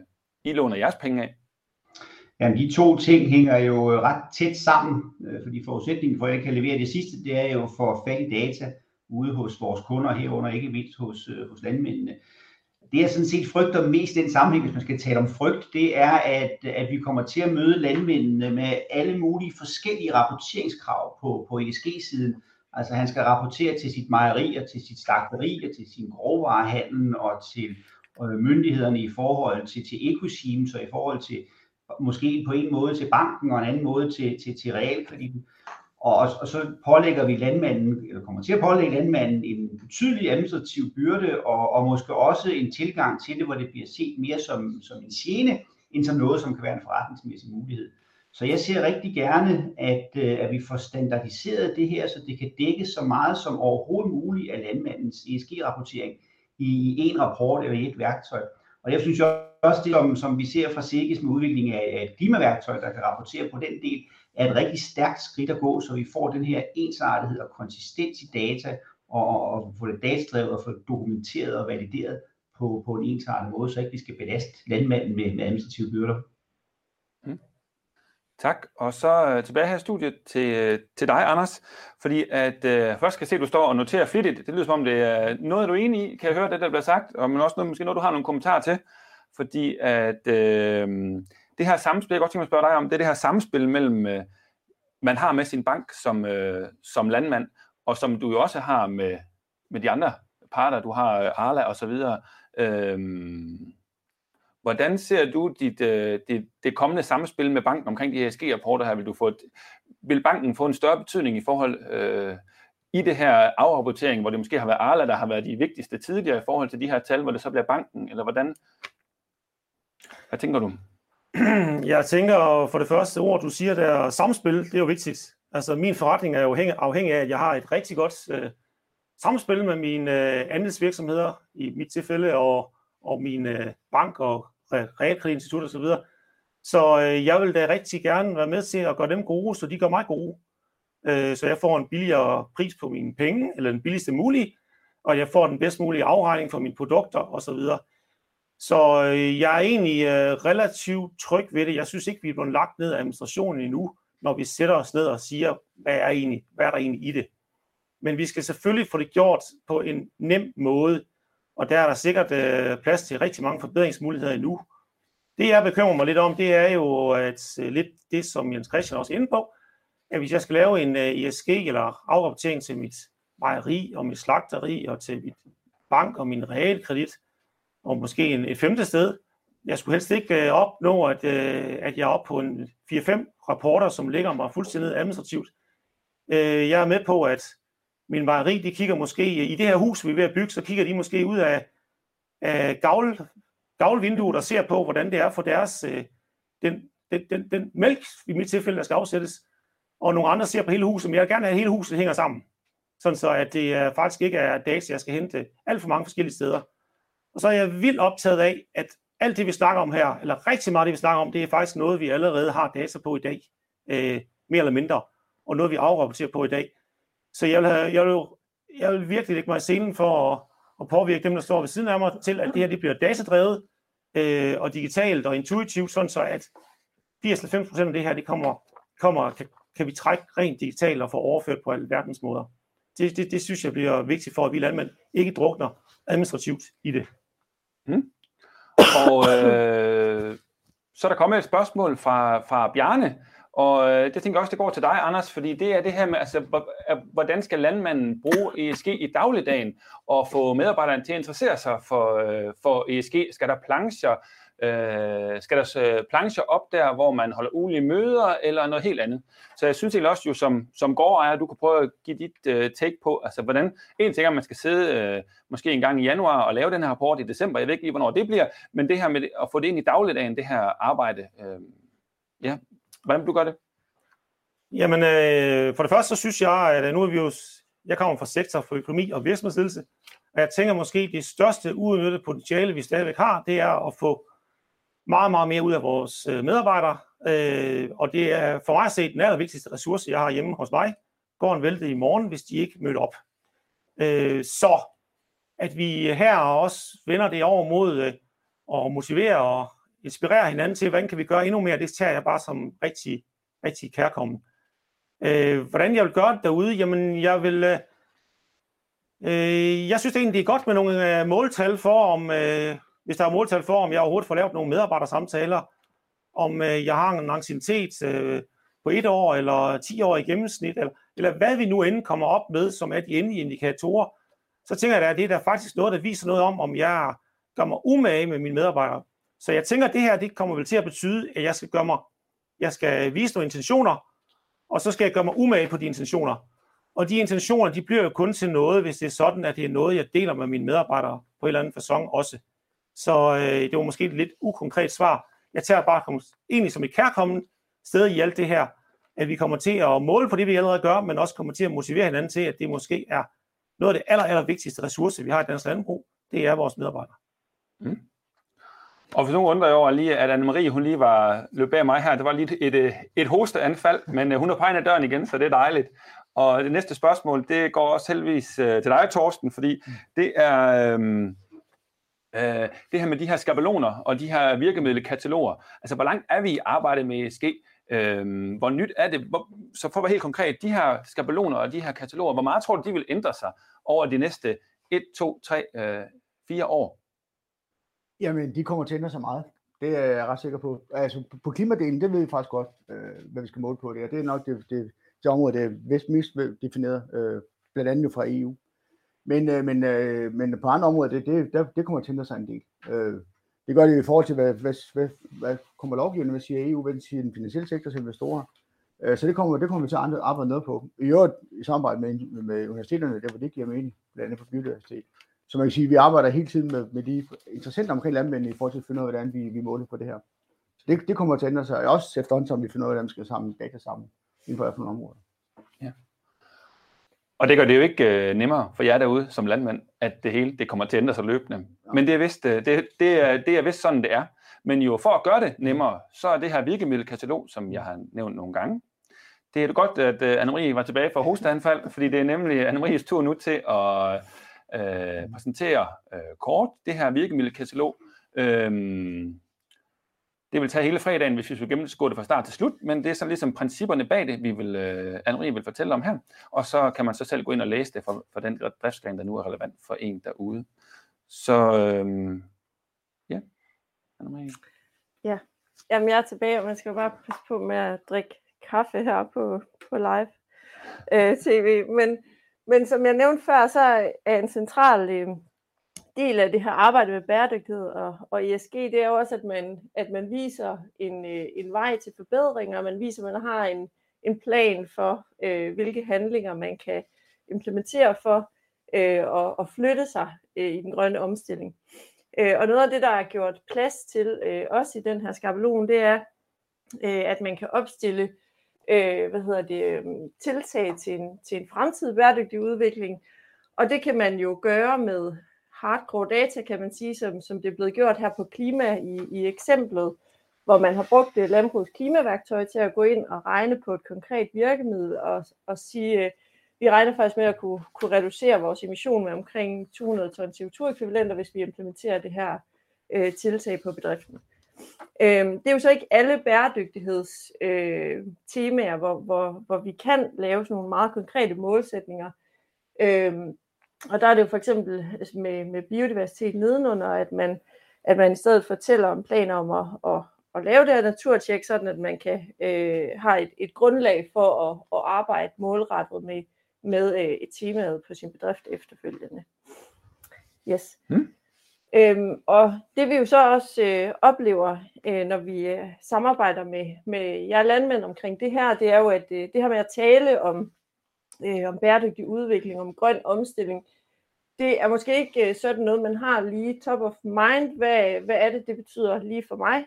I låner jeres penge af? Jamen, de to ting hænger jo ret tæt sammen, øh, fordi forudsætningen for, at jeg kan levere det sidste, det er jo for fat i data ude hos vores kunder herunder, ikke mindst hos, øh, hos landmændene det jeg sådan set frygter mest i den sammenhæng, hvis man skal tale om frygt, det er, at, at vi kommer til at møde landmændene med alle mulige forskellige rapporteringskrav på, på ESG-siden. Altså han skal rapportere til sit mejeri og til sit slagteri og til sin grovvarehandel og til og myndighederne i forhold til, til ecosystems og i forhold til måske på en måde til banken og en anden måde til, til, til realkreditten. Og, og så pålægger vi landmanden, eller kommer til at pålægge landmanden en betydelig administrativ byrde, og, og måske også en tilgang til det, hvor det bliver set mere som, som en gene, end som noget, som kan være en forretningsmæssig mulighed. Så jeg ser rigtig gerne, at, øh, at vi får standardiseret det her, så det kan dække så meget som overhovedet muligt af landmandens ESG-rapportering i en rapport eller i et værktøj. Og jeg synes også, det som, som vi ser fra SEGES med udviklingen af et klimaværktøj, der kan rapportere på den del, er et rigtig stærkt skridt at gå, så vi får den her ensartethed og konsistens i data, og, og få det datadrevet og få dokumenteret og valideret på, på en ensartet måde, så ikke vi skal belaste landmanden med, med administrative byrder. Mm. Tak. Og så øh, tilbage her i studiet til, øh, til dig, Anders. Fordi at øh, først skal se, at du står og noterer flittigt. Det lyder som om, det er noget, du er enig i. Kan jeg høre det, der bliver sagt? Og men også noget, måske noget, du har nogle kommentarer til. Fordi at øh, det her samspil, jeg godt tænke mig at spørge dig om, det er det her samspil mellem, øh, man har med sin bank som, øh, som landmand, og som du jo også har med, med de andre parter, du har øh, Arla og så videre. Øhm, hvordan ser du dit, øh, dit, det kommende samspil med banken omkring de her ESG-rapporter her? Vil, du få et, vil banken få en større betydning i forhold øh, i det her afrapportering, hvor det måske har været Arla, der har været de vigtigste tidligere i forhold til de her tal, hvor det så bliver banken, eller hvordan? Hvad tænker du? (clears throat) Jeg tænker for det første ord, du siger der, samspil, det er jo vigtigt. Altså min forretning er jo afhængig af, at jeg har et rigtig godt øh, samspil med mine øh, andelsvirksomheder, i mit tilfælde, og, og min øh, bank og realkreditinstitut osv. Så, videre. så øh, jeg vil da rigtig gerne være med til at gøre dem gode, så de gør mig gode. Øh, så jeg får en billigere pris på mine penge, eller den billigste mulige, og jeg får den bedst mulige afregning for mine produkter osv. Så, øh, jeg er egentlig øh, relativt tryg ved det. Jeg synes ikke, vi er blevet lagt ned af administrationen endnu når vi sætter os ned og siger, hvad er, egentlig, hvad er der egentlig i det. Men vi skal selvfølgelig få det gjort på en nem måde, og der er der sikkert øh, plads til rigtig mange forbedringsmuligheder endnu. Det jeg bekymrer mig lidt om, det er jo at øh, lidt det, som Jens Christian også er inde på, at hvis jeg skal lave en øh, ESG eller afrapportering til mit mejeri og mit slagteri og til mit bank og min realkredit, og måske en, et femte sted, jeg skulle helst ikke øh, opnå, at, øh, at jeg er oppe på en 4-5 rapporter, som ligger mig fuldstændig administrativt. Øh, jeg er med på, at min vejeri, de kigger måske, i det her hus, vi er ved at bygge, så kigger de måske ud af af gavl, gavlvinduet og ser på, hvordan det er for deres, øh, den, den, den, den mælk, i mit tilfælde, der skal afsættes, og nogle andre ser på hele huset, men jeg vil gerne have, at hele huset hænger sammen. Sådan så, at det øh, faktisk ikke er data, jeg skal hente alt for mange forskellige steder. Og så er jeg vildt optaget af, at alt det, vi snakker om her, eller rigtig meget det, vi snakker om, det er faktisk noget, vi allerede har data på i dag, øh, mere eller mindre, og noget, vi afrapporterer på i dag. Så jeg vil, have, jeg vil, jeg vil virkelig lægge mig i scenen for at, at påvirke dem, der står ved siden af mig, til at det her det bliver datadrevet, øh, og digitalt og intuitivt, sådan så at 80-90% af det her, det kommer, kommer kan, kan vi trække rent digitalt og få overført på alle verdens måder. Det, det, det synes jeg bliver vigtigt for, at vi landmænd ikke drukner administrativt i det. Mm. Og øh, så er der kommet et spørgsmål fra, fra Bjarne, og øh, det tænker jeg også, det går til dig, Anders, fordi det er det her med, altså, hvordan skal landmanden bruge ESG i dagligdagen og få medarbejderne til at interessere sig for, øh, for ESG? Skal der plancher? Øh, skal der øh, plancher op der, hvor man holder ulige møder, eller noget helt andet? Så jeg synes egentlig også, jo som, som gårdejer, du kan prøve at give dit øh, take på, altså hvordan, en ting er, at man skal sidde øh, måske en gang i januar og lave den her rapport i december, jeg ved ikke lige, hvornår det bliver, men det her med at få det ind i dagligdagen, det her arbejde, øh, ja, hvordan du gør det? Jamen, øh, for det første så synes jeg, at øh, nu er vi jo, jeg kommer fra sektor for økonomi og virksomhedsledelse, og jeg tænker måske, det største uudnyttede potentiale, vi stadigvæk har, det er at få meget, meget mere ud af vores øh, medarbejdere, øh, og det er for mig at se den allervigtigste ressource, jeg har hjemme hos mig. Går en vælte i morgen, hvis de ikke møder op. Øh, så at vi her også vender det over mod øh, at motivere og inspirere hinanden til, hvordan kan vi gøre endnu mere, det tager jeg bare som rigtig, rigtig kærkommen. Øh, hvordan jeg vil gøre det derude? Jamen, jeg vil... Øh, øh jeg synes egentlig, det er godt med nogle øh, måltal for, om, øh, hvis der er måltal for, om jeg overhovedet får lavet nogle medarbejdersamtaler, om øh, jeg har en anciennitet øh, på et år eller 10 år i gennemsnit, eller, eller hvad vi nu end kommer op med, som er de endelige indikatorer, så tænker jeg, at det er der faktisk noget, der viser noget om, om jeg gør mig umage med mine medarbejdere. Så jeg tænker, at det her det kommer vel til at betyde, at jeg skal gøre mig, jeg skal vise nogle intentioner, og så skal jeg gøre mig umage på de intentioner. Og de intentioner, de bliver jo kun til noget, hvis det er sådan, at det er noget, jeg deler med mine medarbejdere på en eller anden façon også. Så øh, det var måske et lidt ukonkret svar. Jeg tager bare egentlig som et kærkommen sted i alt det her, at vi kommer til at måle på det, vi allerede gør, men også kommer til at motivere hinanden til, at det måske er noget af det aller, aller vigtigste ressource, vi har i dansk landbrug, det er vores medarbejdere. Mm. Og hvis nogen undrer over lige, at Anne-Marie, hun lige var løbet bag mig her, det var lige et, et, et hosteanfald, men øh, hun er på af døren igen, så det er dejligt. Og det næste spørgsmål, det går også heldigvis øh, til dig, Torsten, fordi det er øh, øh, det her med de her skabeloner og de her virkemiddelkataloger. Altså, hvor langt er vi i arbejdet med ESG? Øh, hvor nyt er det? Hvor, så for at være helt konkret, de her skabeloner og de her kataloger, hvor meget tror du, de vil ændre sig over de næste 1, 2, 3, øh, 4 år? Jamen, de kommer til at ændre sig meget. Det er jeg ret sikker på. Altså, på klimadelen, det ved vi faktisk godt, øh, hvad vi skal måle på det. Og det er nok det, det, det område, der er vist mest defineret, øh, blandt andet jo fra EU. Men, øh, men, øh, men på andre områder, det, det, der, det kommer til at ændre sig en del. Øh, det gør det i forhold til, hvad, hvad, hvad, hvad kommer lovgivningen, hvad siger EU, hvad siger den finansielle sektor til investorer. Øh, så det kommer, det kommer vi til at arbejde noget på. I øvrigt i samarbejde med, med universiteterne, der hvor det giver mening, blandt andet på biodiversitet. Så man kan sige, at vi arbejder hele tiden med, med de interessenter omkring landmændene i forhold til at finde ud af, hvordan vi, vi måler på det her. Så det, det kommer til at ændre sig, også efterhånden, som vi finder ud af, hvordan vi skal samle data sammen inden for nogle områder. Og det gør det jo ikke øh, nemmere for jer derude som landmand, at det hele det kommer til at ændre sig løbende. Ja. Men det er, vist, øh, det, det, er, det er vist sådan, det er. Men jo for at gøre det nemmere, så er det her virkemiddelkatalog, som jeg har nævnt nogle gange, det er godt, at øh, Anne-Marie var tilbage fra hosteanfald, fordi det er nemlig Anne-Maries tur nu til at øh, præsentere øh, kort det her virkemiddelkatalog. Øhm, det vil tage hele fredagen, hvis vi skulle gennemgå det fra start til slut, men det er så ligesom principperne bag det, vi vil, øh, Anne-Marie vil fortælle om her, og så kan man så selv gå ind og læse det for, for den driftsplan, der nu er relevant for en derude. Så øh, ja, Anne-Marie. Ja, Jamen, jeg er tilbage, og man skal bare passe på med at drikke kaffe her på, på live øh, tv, men men som jeg nævnte før, så er en central øh, del af det her arbejde med bæredygtighed og, og ESG, det er jo også, at man, at man viser en, øh, en vej til forbedringer, og man viser, at man har en, en plan for, øh, hvilke handlinger man kan implementere for øh, og, og flytte sig øh, i den grønne omstilling. Øh, og noget af det, der er gjort plads til øh, også i den her skabelon, det er, øh, at man kan opstille øh, hvad hedder det, øh, tiltag til en, til en fremtidig bæredygtig udvikling. Og det kan man jo gøre med hardcore data, kan man sige, som, som det er blevet gjort her på klima i, i eksemplet, hvor man har brugt det landbrugets klimaværktøj til at gå ind og regne på et konkret virkemiddel og, og sige, øh, vi regner faktisk med at kunne, kunne reducere vores emission med omkring 200 ton CO2-ekvivalenter, hvis vi implementerer det her øh, tiltag på bedriften. Øh, det er jo så ikke alle bæredygtighedstemaer, øh, hvor, hvor, hvor vi kan lave sådan nogle meget konkrete målsætninger. Øh, og der er det jo for eksempel med, med biodiversitet nedenunder, at man, at man i stedet fortæller om planer om at, at, at lave det her naturtjek, sådan at man kan øh, have et, et grundlag for at, at arbejde målrettet med, med øh, et tema på sin bedrift efterfølgende. Yes. Mm. Øhm, og det vi jo så også øh, oplever, øh, når vi øh, samarbejder med, med jer landmænd omkring det her, det er jo, at øh, det her med at tale om, øh, om bæredygtig udvikling, om grøn omstilling, det er måske ikke øh, sådan noget, man har lige top of mind. Hvad, hvad er det, det betyder lige for mig?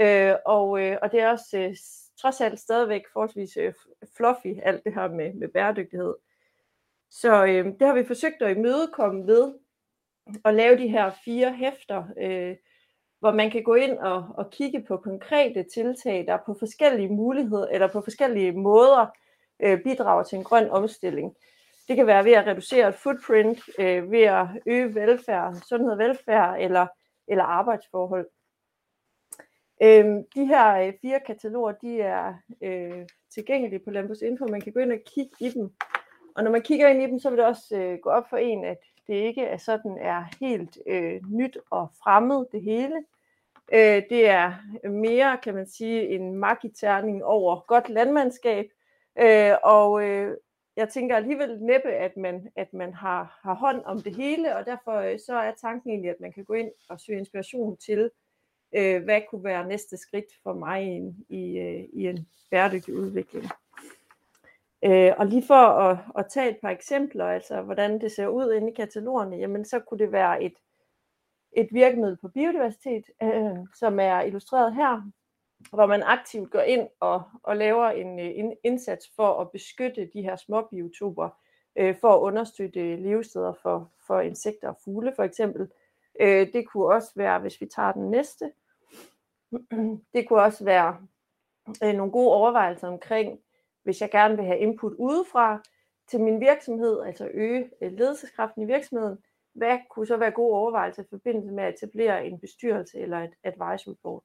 Øh, og, øh, og det er også øh, trods alt stadigvæk forholdsvis øh, fluffy, alt det her med, med bæredygtighed. Så øh, det har vi forsøgt at imødekomme ved at lave de her fire hæfter, øh, hvor man kan gå ind og, og kigge på konkrete tiltag, der på forskellige muligheder eller på forskellige måder øh, bidrager til en grøn omstilling. Det kan være ved at reducere et footprint, øh, ved at øge velfærd, sundhed og velfærd eller, eller arbejdsforhold. Øh, de her øh, fire kataloger, de er øh, tilgængelige på Landbrugs Info. Man kan gå ind og kigge i dem. Og når man kigger ind i dem, så vil det også øh, gå op for en, at det ikke er sådan er helt øh, nyt og fremmed det hele. Øh, det er mere, kan man sige, en magiterning over godt landmandskab. Øh, og øh, jeg tænker alligevel næppe, at man, at man har, har hånd om det hele, og derfor øh, så er tanken egentlig, at man kan gå ind og søge inspiration til, øh, hvad kunne være næste skridt for mig i, i, øh, i en bæredygtig udvikling. Øh, og lige for at, at tage et par eksempler, altså hvordan det ser ud inde i katalogerne, jamen så kunne det være et, et virkemiddel på biodiversitet, øh, som er illustreret her, hvor man aktivt går ind og, og laver en, øh, en indsats for at beskytte de her små biotoper, øh, for at understøtte levesteder for, for insekter og fugle for eksempel. Øh, det kunne også være, hvis vi tager den næste, (clears throat) det kunne også være øh, nogle gode overvejelser omkring, hvis jeg gerne vil have input udefra til min virksomhed, altså øge øh, ledelseskraften i virksomheden, hvad kunne så være gode overvejelser i forbindelse med at etablere en bestyrelse eller et advisory board?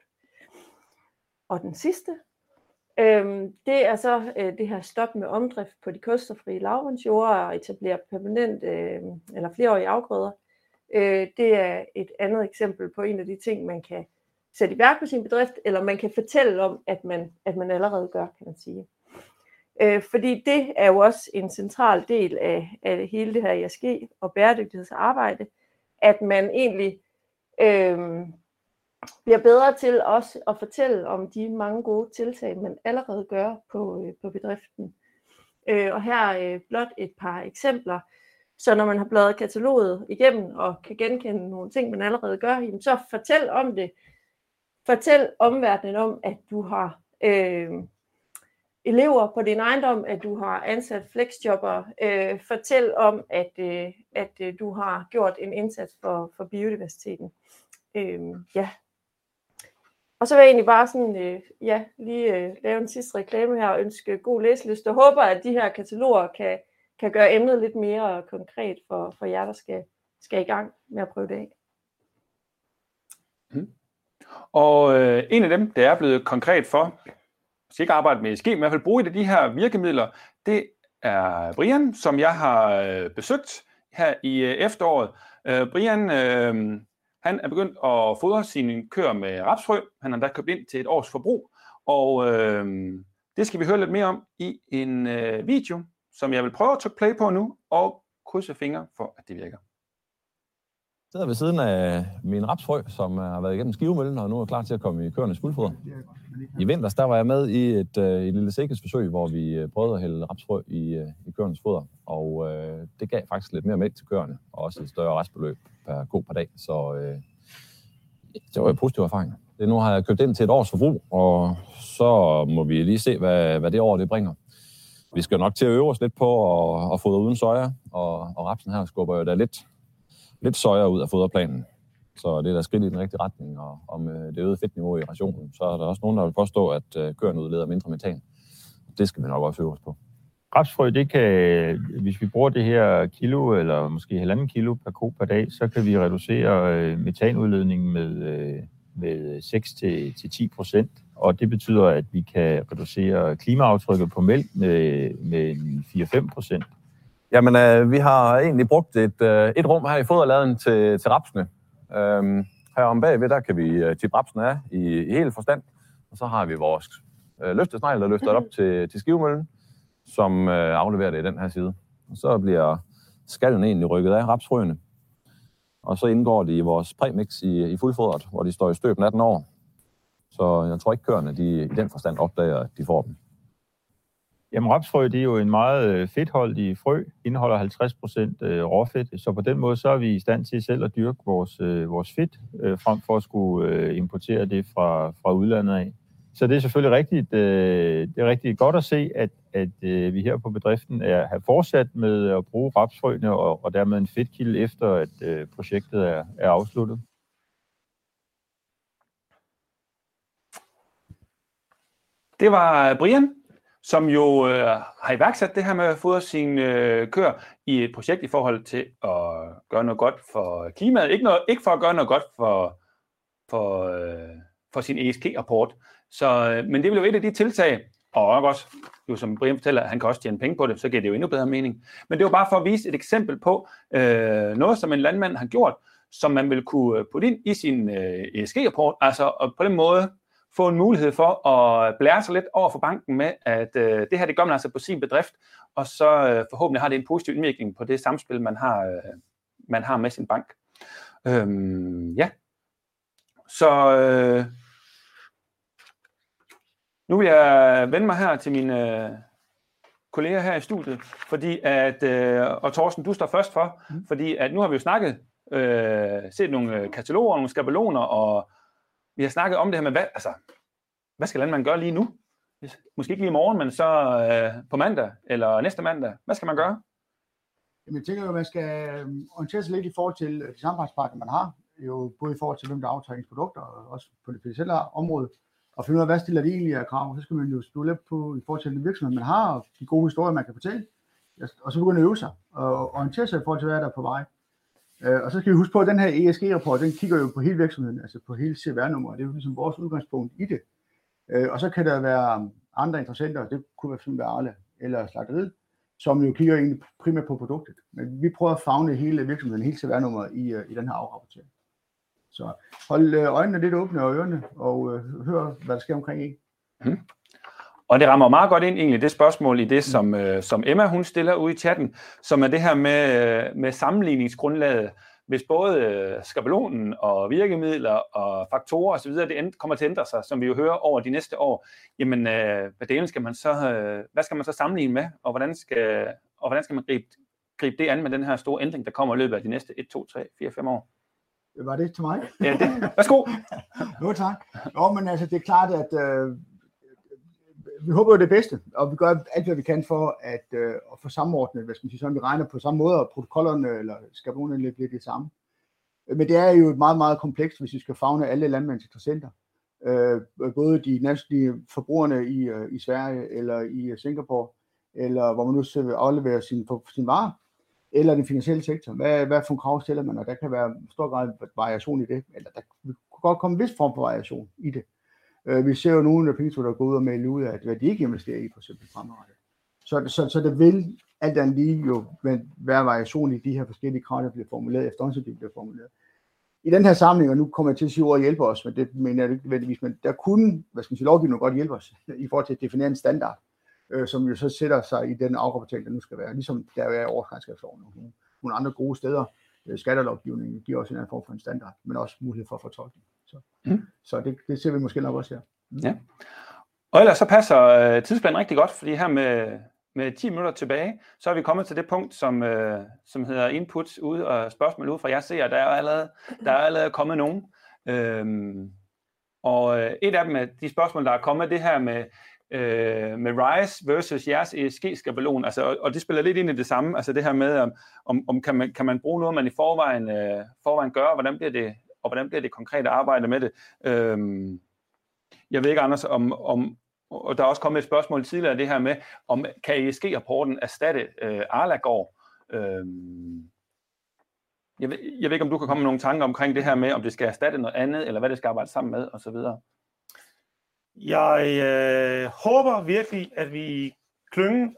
Og den sidste, øhm, det er så øh, det her stop med omdrift på de kosterfrie lavvandsjorder og etablere permanent øh, eller flereårige afgrøder. Øh, det er et andet eksempel på en af de ting, man kan sætte i værk på sin bedrift, eller man kan fortælle om, at man, at man allerede gør, kan man sige. Øh, fordi det er jo også en central del af, af hele det her ESG og bæredygtighedsarbejde, at man egentlig øh, bliver bedre til også at fortælle om de mange gode tiltag, man allerede gør på, øh, på bedriften. Øh, og her er øh, blot et par eksempler. Så når man har bladret kataloget igennem og kan genkende nogle ting, man allerede gør, jamen så fortæl om det. Fortæl omverdenen om, at du har øh, elever på din ejendom, at du har ansat flexjobber. Øh, fortæl om, at, øh, at øh, du har gjort en indsats for, for biodiversiteten. Øh, ja. Og så vil jeg egentlig bare sådan, øh, ja, lige øh, lave en sidste reklame her og ønske god læselyst og håber, at de her kataloger kan, kan gøre emnet lidt mere konkret for, for jer, der skal, skal i gang med at prøve det af. Mm. Og øh, en af dem, der er blevet konkret for, hvis ikke arbejde med ESG, men i hvert fald bruge et af de her virkemidler, det er Brian, som jeg har øh, besøgt her i øh, efteråret. Øh, Brian, øh, han er begyndt at fodre sine køer med rapsfrø. Han har da købt ind til et års forbrug, og øh, det skal vi høre lidt mere om i en øh, video, som jeg vil prøve at trykke play på nu, og krydse fingre for, at det virker. Sidder ved siden af min rapsfrø, som har været igennem skivemøllen, og nu er klar til at komme i køernes fuldfoder. I vinters, der var jeg med i et, øh, et lille sikkerhedsforsøg, hvor vi øh, prøvede at hælde rapsfrø i, øh, i køernes foder, og øh, det gav faktisk lidt mere mælk til køerne, og også et større restbeløb per god per dag. Så øh, Det var en positiv erfaring. Det, nu har jeg købt ind til et års forbrug, og så må vi lige se, hvad, hvad det år det bringer. Vi skal nok til at øve os lidt på at, at fodre uden soja, og, og rapsen her skubber jo da lidt, lidt søjere ud af foderplanen. Så det er da skridt i den rigtige retning, og, om øh, det øgede fedtniveau i rationen, så er der også nogen, der vil påstå, at øh, køerne udleder mindre metan. Det skal vi nok også øve os på. Rapsfrø, det kan, hvis vi bruger det her kilo, eller måske halvanden kilo per ko per dag, så kan vi reducere øh, metanudledningen med, med 6-10 procent. Og det betyder, at vi kan reducere klimaaftrykket på mælk med, med 4-5 procent. Jamen, øh, vi har egentlig brugt et, øh, et rum her i foderladen til, til rapsene. Øhm, her om bagved, der kan vi øh, tippe rapsen af i, i hele forstand. Og så har vi vores øh, løftesnegl, der løfter op til, til skivemøllen, som øh, afleverer det i den her side. Og så bliver skallen egentlig rykket af rapsfrøene. Og så indgår de i vores præmix i, i fuldfodret, hvor de står i støb natten over. Så jeg tror ikke, køerne de, i den forstand opdager, at de får dem. Jamen rapsfrø, det er jo en meget øh, fedtholdig frø, indeholder 50% øh, råfedt, så på den måde så er vi i stand til selv at dyrke vores, øh, vores fedt, frem for at skulle importere det fra, fra udlandet af. Så det er selvfølgelig rigtigt, det er rigtig godt at se, at, at vi her på bedriften er, har fortsat med at bruge rapsfrøene og, og dermed en fedtkilde efter, at projektet er, er afsluttet. Det var Brian som jo øh, har iværksat det her med at fodre sine øh, køer i et projekt i forhold til at gøre noget godt for klimaet. Ikke, noget, ikke for at gøre noget godt for, for, øh, for sin ESG-rapport. Så, øh, men det er jo et af de tiltag, og også, jo som Brian fortæller, at han kan også tjene penge på det, så giver det jo endnu bedre mening. Men det var bare for at vise et eksempel på øh, noget, som en landmand har gjort, som man vil kunne øh, putte ind i sin øh, ESG-rapport, altså og på den måde få en mulighed for at blære sig lidt over for banken med, at øh, det her, det gør man altså på sin bedrift, og så øh, forhåbentlig har det en positiv indvirkning på det samspil, man har, øh, man har med sin bank. Øhm, ja. Så øh, nu vil jeg vende mig her til mine øh, kolleger her i studiet, fordi at, øh, og Thorsten, du står først for, mm. fordi at nu har vi jo snakket, øh, set nogle øh, kataloger, nogle skabeloner, og vi har snakket om det her med, hvad, altså, hvad skal landmanden gøre lige nu? Måske ikke lige i morgen, men så øh, på mandag eller næste mandag. Hvad skal man gøre? Jamen, jeg tænker jo, at man skal øhm, orientere sig lidt i forhold til øh, de samarbejdspartnere, man har. Jo både i forhold til, hvem der aftager ens produkter, og også på det finansielle område. Og finde ud af, hvad stiller de egentlig af krav. Så skal man jo stå lidt på i forhold til den virksomhed, man har, og de gode historier, man kan fortælle. Og så begynde at øve sig, og orientere sig i forhold til, hvad der er på vej. Øh, og så skal vi huske på, at den her ESG-rapport, den kigger jo på hele virksomheden, altså på hele CVR-nummeret. Det er jo ligesom vores udgangspunkt i det. Øh, og så kan der være andre interessenter, det kunne være være Arle eller slagteriet, som jo kigger egentlig primært på produktet. Men vi prøver at fagne hele virksomheden, hele CVR-nummeret i, øh, i den her afrapportering. Så hold øh, øjnene lidt åbne og ørerne, og øh, hør, hvad der sker omkring en. Mm. Og det rammer meget godt ind egentlig det spørgsmål i det, som, øh, som Emma hun stiller ud i chatten, som er det her med, øh, med sammenligningsgrundlaget. Hvis både øh, skabelonen og virkemidler og faktorer osv. det kommer til at ændre sig, som vi jo hører over de næste år, jamen øh, hvad delen skal man så, øh, hvad skal man så sammenligne med, og hvordan skal, og hvordan skal man gribe, gribe det an med den her store ændring, der kommer i løbet af de næste 1, 2, 3, 4, 5 år? Var det til mig? Ja, det. Værsgo. (laughs) jo, tak. Jo, men altså, det er klart, at øh, vi håber jo det bedste, og vi gør alt, hvad vi kan for at, øh, at få samordnet, hvis man siger sådan, vi regner på samme måde, og protokollerne eller skabonerne bliver det samme. Men det er jo meget, meget komplekst, hvis vi skal fagne alle landmænds interessenter. Øh, både de nationale forbrugerne i, øh, i Sverige eller i øh, Singapore, eller hvor man nu skal aflevere sin, sin varer, eller den finansielle sektor. Hvad, hvad for krav stiller man, og der kan være stor grad variation i det, eller der kan godt komme en vis form for variation i det. Øh, vi ser jo nogle af penge, der går ud og melder ud af, at hvad de ikke investerer i, for eksempel fremadrettet. Så, så, så det vil alt andet lige jo være variation i de her forskellige krav, der bliver formuleret, efter de bliver formuleret. I den her samling, og nu kommer jeg til at sige ordet hjælper os, men det mener jeg ikke nødvendigvis, men der kunne, hvad skal man sige, lovgivningen godt hjælpe os (laughs) i forhold til at definere en standard, øh, som jo så sætter sig i den afrapportering, der nu skal være, ligesom der er årsregnskabsloven og nogle, nogle andre gode steder. Øh, skatterlovgivningen giver også en anden form for en standard, men også mulighed for fortolkning. Så, mm så det, det ser vi måske nok også her. Mm. Ja. Og ellers så passer øh, tidsplanen rigtig godt, fordi her med, med 10 minutter tilbage, så er vi kommet til det punkt, som, øh, som hedder input ud og spørgsmål ud fra jer ser. Der er allerede, der er allerede kommet nogen. Øhm, og øh, et af dem er de spørgsmål, der er kommet, det her med, øh, med RISE versus jeres ESG-skabelon, altså, og, og det spiller lidt ind i det samme, altså det her med, om, om, om kan, man, kan man bruge noget, man i forvejen, øh, forvejen gør, og hvordan bliver det, og hvordan bliver det konkrete arbejde med det. Øhm, jeg ved ikke, Anders, om, om, og der er også kommet et spørgsmål tidligere, det her med, om kan ESG-rapporten erstatte øh, Arlagård? Øhm, jeg ved, jeg ved ikke, om du kan komme med nogle tanker omkring det her med, om det skal erstatte noget andet, eller hvad det skal arbejde sammen med, osv. Jeg øh, håber virkelig, at vi klyngen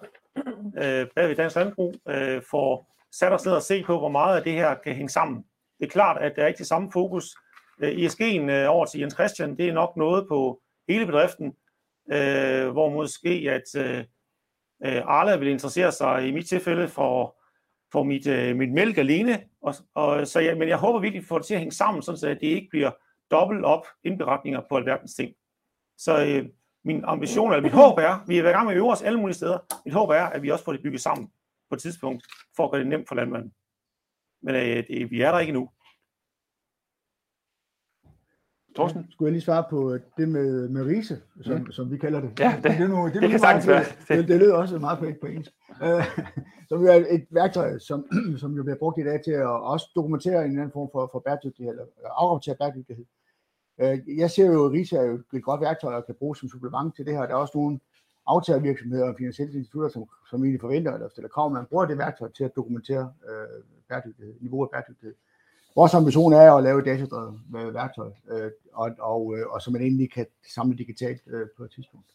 øh, bag ved Dansk Landbrug øh, får sat os ned og se på, hvor meget af det her kan hænge sammen. Det er klart, at der er ikke det samme fokus. Øh, ESG'en øh, over til Jens Christian, det er nok noget på hele bedriften, øh, hvor måske at øh, øh, Arla vil interessere sig i mit tilfælde for, for mit, øh, mit mælk alene. Og, og, så ja, men jeg håber virkelig, at får det til at hænge sammen, så det ikke bliver dobbelt op indberetninger på alverdens ting. Så øh, min ambition, eller mit håb er, vi er i gang med at øve os alle mulige steder, mit håb er, at vi også får det bygget sammen på et tidspunkt, for at gøre det nemt for landmanden. Men øh, det, vi er der ikke nu. Torsten? Skulle jeg lige svare på det med, med rise, som, mm. som vi kalder det? Ja, det, det, det, det, det, det kan sagtens være. Det, det lyder også meget på, på engelsk. Uh, som jo er et værktøj, som, (clears throat) som jo bliver brugt i dag til at også dokumentere en anden form for, for bæredygtighed, eller afrapportere bæredygtighed. Uh, jeg ser jo, at RISE er jo et godt værktøj, og kan bruges som supplement til det her. Der er også nogle aftagervirksomheder og finansielle institutter, som, som egentlig forventer eller stiller krav, man bruger det værktøj til at dokumentere uh, bæredygtighed, niveau af bæredygtighed. Vores ambition er at lave et datadrevet øh, værktøj, øh, og, og, øh, og som man egentlig kan samle digitalt øh, på et tidspunkt.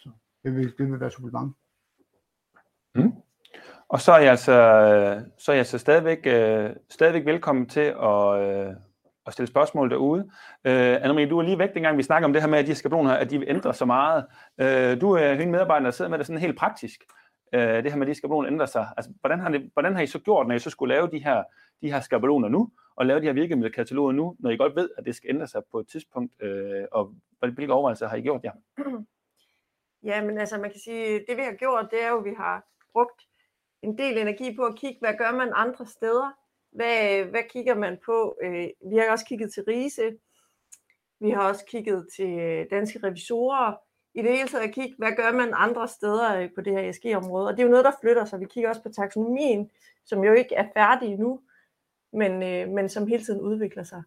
Så det vil, det vil være supplement. Mm. Og så er jeg altså, så er jeg altså stadigvæk, øh, stadigvæk velkommen til at, øh, at stille spørgsmål derude. Øh, Anne-Marie, du er lige væk, dengang vi snakker om det her med, at de skabeloner, at de vil ændre så meget. Øh, du er en medarbejder, der sidder med det sådan helt praktisk. Øh, det her med, at de skabeloner ændrer sig. Altså, hvordan har, det, hvordan har I så gjort, når I så skulle lave de her de her skabeloner nu, og lave de her virkemiddelkataloger nu, når I godt ved, at det skal ændre sig på et tidspunkt, øh, og hvilke overvejelser har I gjort jer? Ja, men altså man kan sige, det vi har gjort, det er jo, at vi har brugt en del energi på at kigge, hvad gør man andre steder? Hvad, hvad kigger man på? Øh, vi har også kigget til Rise, vi har også kigget til danske revisorer, i det hele taget at kigge, hvad gør man andre steder øh, på det her ESG-område? Og det er jo noget, der flytter sig. Vi kigger også på taksonomien, som jo ikke er færdig endnu men, øh, men som hele tiden udvikler sig.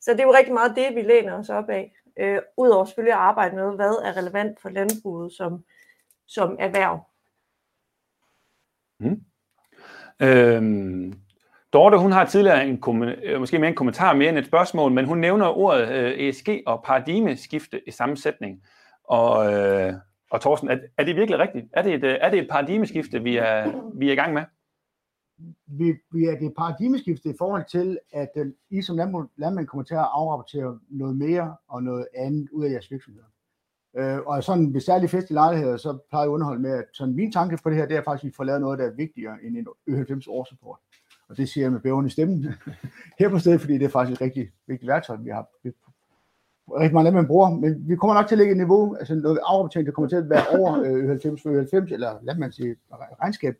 Så det er jo rigtig meget det, vi læner os op af. Øh, Udover selvfølgelig at arbejde med, hvad er relevant for landbruget som, som erhverv. Mm. Øhm, Dorte, hun har tidligere en, øh, måske mere en kommentar mere end et spørgsmål, men hun nævner ordet øh, ESG og paradigmeskifte i sammensætning. Og, øh, og Thorsten, er, er det virkelig rigtigt? Er det et, øh, er det et paradigmeskifte, vi er, vi er i gang med? vi, vi er det paradigmeskifte i forhold til, at øh, I som landmand, landmænd kommer til at afrapportere noget mere og noget andet ud af jeres virksomheder. Øh, og sådan ved særlige festlige lejligheder, så plejer jeg at underholde med, at sådan min tanke på det her, det er faktisk, at vi får lavet noget, der er vigtigere end en Ø90 årsrapport. Og det siger jeg med bævende stemmen (laughs) her på stedet, fordi det er faktisk et rigtig vigtigt værktøj, vi har rigtig mange landmænd bruger, men vi kommer nok til at lægge et niveau, altså noget afrapportering, der kommer til at være over Ø90 for Ø90, eller lad man sige, regnskab,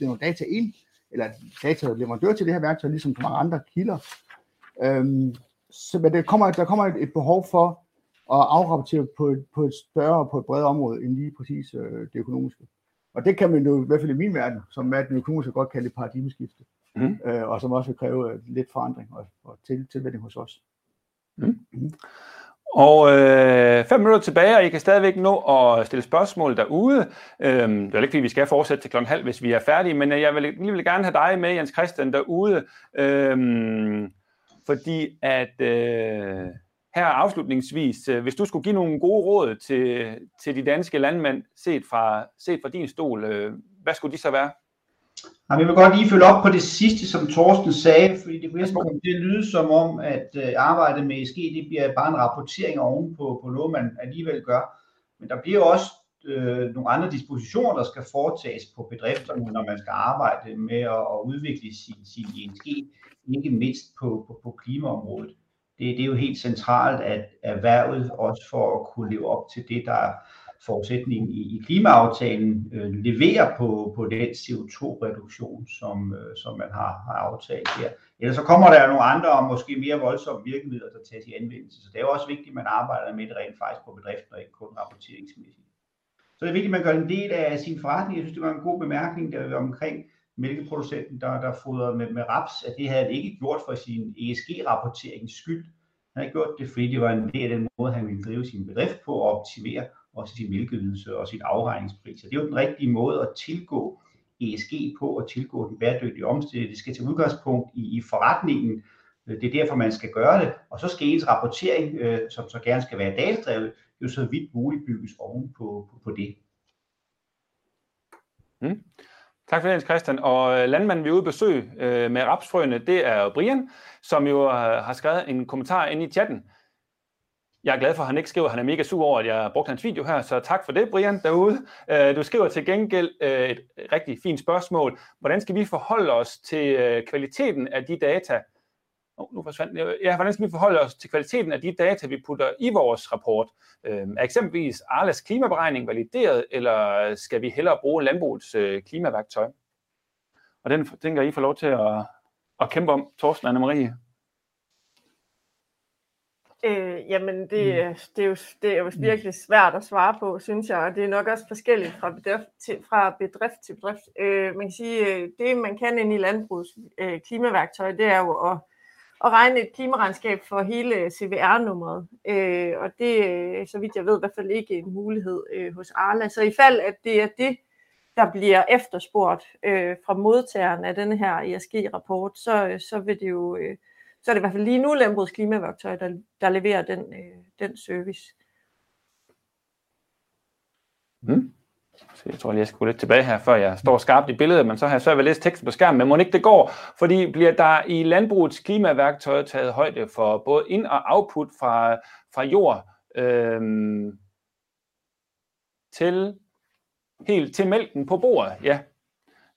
nogle data ind, eller dataleverandør til det her værktøj, ligesom så mange andre kilder. Øhm, så men der kommer, der kommer et, et behov for at afrapportere på et, på et større og på et bredere område end lige præcis øh, det økonomiske. Og det kan man jo i hvert fald i min verden, som er den økonomiske godt kalde et paradigmeskifte, mm. øh, og som også vil kræve øh, lidt forandring og, og til, tilvænding hos os. Mm. Mm. Og øh, fem minutter tilbage, og I kan stadigvæk nå at stille spørgsmål derude. Øhm, det er ikke, fordi vi skal fortsætte til klokken halv, hvis vi er færdige, men øh, jeg vil, jeg vil gerne have dig med, Jens Christian, derude. Øhm, fordi at øh, her afslutningsvis, øh, hvis du skulle give nogle gode råd til, til de danske landmænd, set fra, set fra din stol, øh, hvad skulle de så være? Jamen, jeg vil godt lige følge op på det sidste, som Thorsten sagde, fordi det kunne komme til at lyde som om, at øh, arbejdet med ESG, det bliver bare en rapportering oven på, på noget, man alligevel gør. Men der bliver også øh, nogle andre dispositioner, der skal foretages på bedrifterne, når man skal arbejde med at, at udvikle sin, sin ESG, ikke mindst på, på, på klimaområdet. Det, det er jo helt centralt, at erhvervet også for at kunne leve op til det, der forudsætningen i, i klimaaftalen øh, leverer på, på den CO2-reduktion, som, øh, som man har, har aftalt her. Ellers så kommer der nogle andre og måske mere voldsomme virkemidler, der tages i anvendelse. Så det er jo også vigtigt, at man arbejder med det rent faktisk på bedriften og ikke kun rapporteringsmæssigt. Så det er vigtigt, at man gør en del af sin forretning. Jeg synes, det var en god bemærkning der var omkring mælkeproducenten, der, der fodrede med, med raps, at det havde han ikke gjort for sin ESG-rapporterings skyld. Han havde gjort det, fordi det var en del af den måde, han ville drive sin bedrift på og optimere også sin mælkeydelse og sin afregningspris. Og det er jo den rigtige måde at tilgå ESG på og tilgå den bæredygtige omstilling. Det skal til udgangspunkt i, i forretningen. Det er derfor, man skal gøre det. Og så skal ens rapportering, øh, som så gerne skal være datadrevet, jo så vidt muligt bygges oven på, på, på det. Mm. Tak for det, Christian. Og øh, landmanden, vi er ude besøg øh, med rapsfrøene, det er Brian, som jo øh, har skrevet en kommentar ind i chatten. Jeg er glad for, at han ikke skriver, at han er mega sur over, at jeg brugte hans video her, så tak for det, Brian, derude. Øh, du skriver til gengæld øh, et rigtig fint spørgsmål. Hvordan skal vi forholde os til øh, kvaliteten af de data, Oh, nu forsvandt Ja, hvordan skal vi forholde os til kvaliteten af de data, vi putter i vores rapport? Øhm, er eksempelvis Arles klimaberegning valideret, eller skal vi hellere bruge landbrugets klimaværktøj? Og den tænker I får lov til at, at kæmpe om, Torsten og Anne-Marie. Øh, jamen, det, mm. det, er jo, det er jo virkelig svært at svare på, synes jeg, og det er nok også forskelligt fra bedrift til, fra bedrift, til bedrift. Øh, man kan sige, øh, det man kan ind i landbrugets øh, klimaværktøj, det er jo at at regne et klimaregnskab for hele CVR-nummeret. Øh, og det er, så vidt jeg ved, i hvert fald ikke en mulighed øh, hos Arla. Så i fald, at det er det, der bliver efterspurgt øh, fra modtageren af denne her ESG-rapport, så, så vil det jo, øh, så er det i hvert fald lige nu Landbrugets Klimaværktøj, der, der leverer den, øh, den service. Mm. Så jeg tror lige, jeg skal gå lidt tilbage her, før jeg står skarpt i billedet, men så har jeg svært ved at læse teksten på skærmen, men må ikke det går, fordi bliver der i landbrugets klimaværktøj taget højde for både ind- og output fra, fra jord øhm, til helt til mælken på bordet, ja.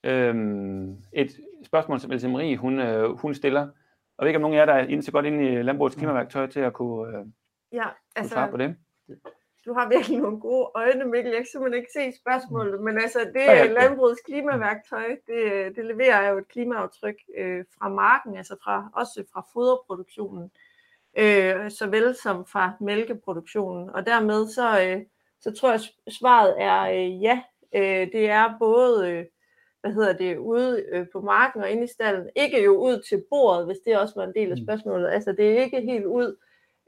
Øhm, et spørgsmål, som Else Marie, hun, øh, hun stiller. Og jeg ved ikke, om nogen af jer, der er inde så godt inde i landbrugets klimaværktøj til at kunne, øh, ja, altså, kunne svare på det du har virkelig nogle gode øjne, Mikkel. Jeg kan simpelthen ikke se spørgsmålet, men altså det er landbrugets klimaværktøj. Det, det leverer jo et klimaaftryk øh, fra marken, altså fra, også fra foderproduktionen, øh, såvel som fra mælkeproduktionen. Og dermed så, øh, så tror jeg, svaret er øh, ja. Øh, det er både øh, hvad hedder det, ude øh, på marken og inde i stallen. Ikke jo ud til bordet, hvis det også var en del af mm. spørgsmålet. Altså det er ikke helt ud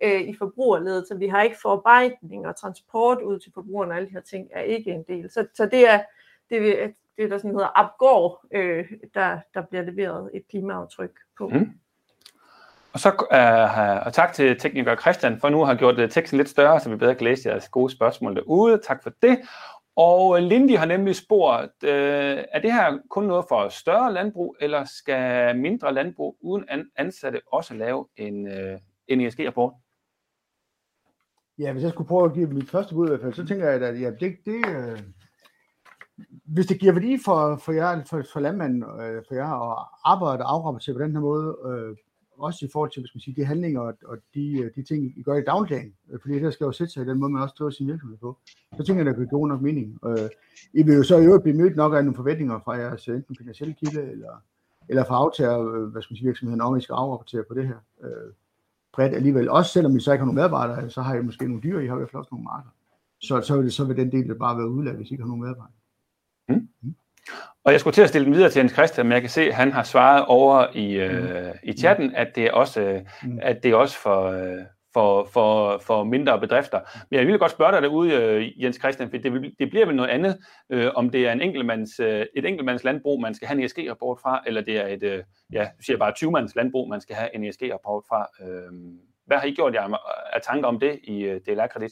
øh, i forbrugerledet, så vi har ikke forarbejdning og transport ud til forbrugerne og alle de her ting er ikke en del. Så, så det er det, det der sådan hedder Abgård, øh, der, der bliver leveret et klimaaftryk på. Mm. Og så uh, og tak til tekniker Christian for nu have gjort uh, teksten lidt større, så vi bedre kan læse jeres gode spørgsmål derude. Tak for det. Og øh, Lindy har nemlig spurgt, øh, er det her kun noget for større landbrug, eller skal mindre landbrug uden ansatte også lave en, øh, en ESG-rapport? Ja, hvis jeg skulle prøve at give mit første bud i hvert fald, så tænker jeg, at ja, det, det, øh, hvis det giver værdi for, for jer, for, for landmanden, øh, for jer at arbejde og afrapportere på den her måde, øh, også i forhold til, hvis man siger, de handlinger og, og de, øh, de ting, I gør i dagligdagen, øh, fordi det skal jo sætte sig i den måde, man også driver sin virksomhed på. Så tænker jeg, det kan give nok mening. Øh, I vil jo så i øvrigt blive mødt nok af nogle forventninger fra jeres enten finansielle kilde, eller, eller fra aftager, øh, hvad skal man sige, virksomheden om, I skal afrapportere på det her. Øh, bredt alligevel. Også selvom I så ikke har nogen medarbejdere, så har I måske nogle dyr, I har i hvert fald også nogle marker. Så, så, vil, det, så vil den del bare være udladt, hvis I ikke har nogen medarbejdere. Mm. Mm. Og jeg skulle til at stille den videre til Jens Christian, men jeg kan se, at han har svaret over i, øh, mm. i chatten, at det er også, mm. at det er også for, øh, for, for, for mindre bedrifter. Men jeg vil godt spørge dig derude, øh, Jens Christian, for det, det bliver vel noget andet, øh, om det er en enkeltmands, øh, et enkeltmands landbrug, man skal have en ESG-rapport fra, eller det er et, øh, ja, du siger bare 20-mands landbrug, man skal have en ESG-rapport fra. Øh, hvad har I gjort jer af tanker om det i øh, DLR-kredit?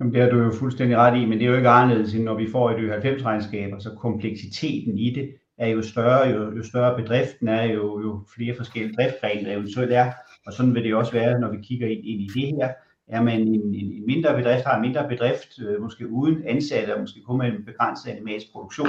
Jamen, det er du jo fuldstændig ret i, men det er jo ikke anderledes, end når vi får et 90-regnskab, så kompleksiteten i det er jo større, jo, jo større bedriften er, jo, jo flere forskellige driftgrene eventuelt er. Og sådan vil det også være, når vi kigger ind, ind i det her. Er man en, en, en mindre bedrift, har en mindre bedrift, øh, måske uden ansatte, og måske kun med en begrænset animalsk produktion,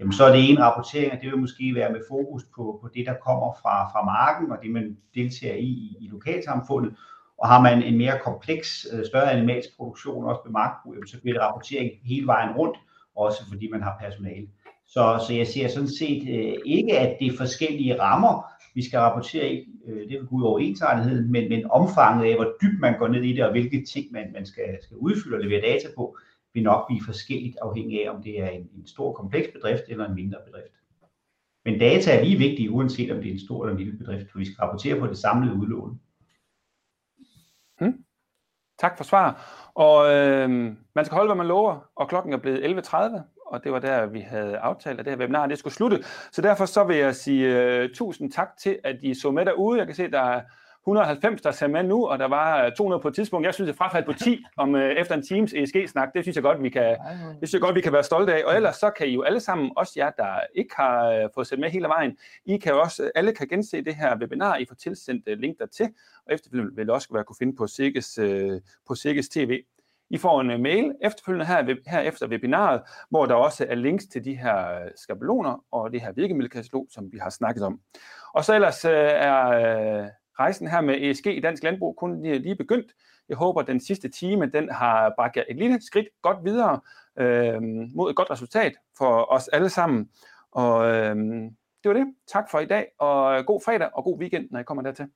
jamen så er det en rapportering, og det vil måske være med fokus på, på det, der kommer fra, fra marken, og det man deltager i, i, i lokalsamfundet. Og har man en mere kompleks, øh, større animalsk produktion, også med markbrug, så bliver det rapportering hele vejen rundt, også fordi man har personale. Så, så jeg ser sådan set øh, ikke, at det er forskellige rammer, vi skal rapportere i. Øh, det vil gå ud over ensartetheden, men, men omfanget af, hvor dybt man går ned i det, og hvilke ting man, man skal, skal udfylde og levere data på, vil nok blive forskelligt afhængig af, om det er en, en stor kompleks bedrift eller en mindre bedrift. Men data er lige vigtige, uanset om det er en stor eller en lille bedrift, for vi skal rapportere på det samlede udlån. Tak for svar. Og øh, man skal holde, hvad man lover, og klokken er blevet 11.30, og det var der, vi havde aftalt, at det her webinar det skulle slutte. Så derfor så vil jeg sige øh, tusind tak til, at I så med derude. Jeg kan se, der er 190, der ser med nu, og der var 200 på et tidspunkt. Jeg synes, jeg frafaldt på 10 om, uh, efter en Teams ESG-snak. Det synes jeg godt, vi kan, det synes jeg godt, vi kan være stolte af. Og ellers så kan I jo alle sammen, også jer, der ikke har uh, fået set med hele vejen, I kan også, alle kan gense det her webinar. I får tilsendt uh, link dertil, og efterfølgende vil det også være kunne finde på Sikkes, uh, på Sikkes TV. I får en mail efterfølgende her, her efter webinaret, hvor der også er links til de her skabeloner og det her virkemiddelkatalog, som vi har snakket om. Og så ellers øh, er rejsen her med ESG i dansk landbrug kun lige, lige begyndt. Jeg håber, at den sidste time den har bragt jer et lille skridt godt videre øh, mod et godt resultat for os alle sammen. Og øh, det var det. Tak for i dag, og god fredag og god weekend, når I kommer dertil.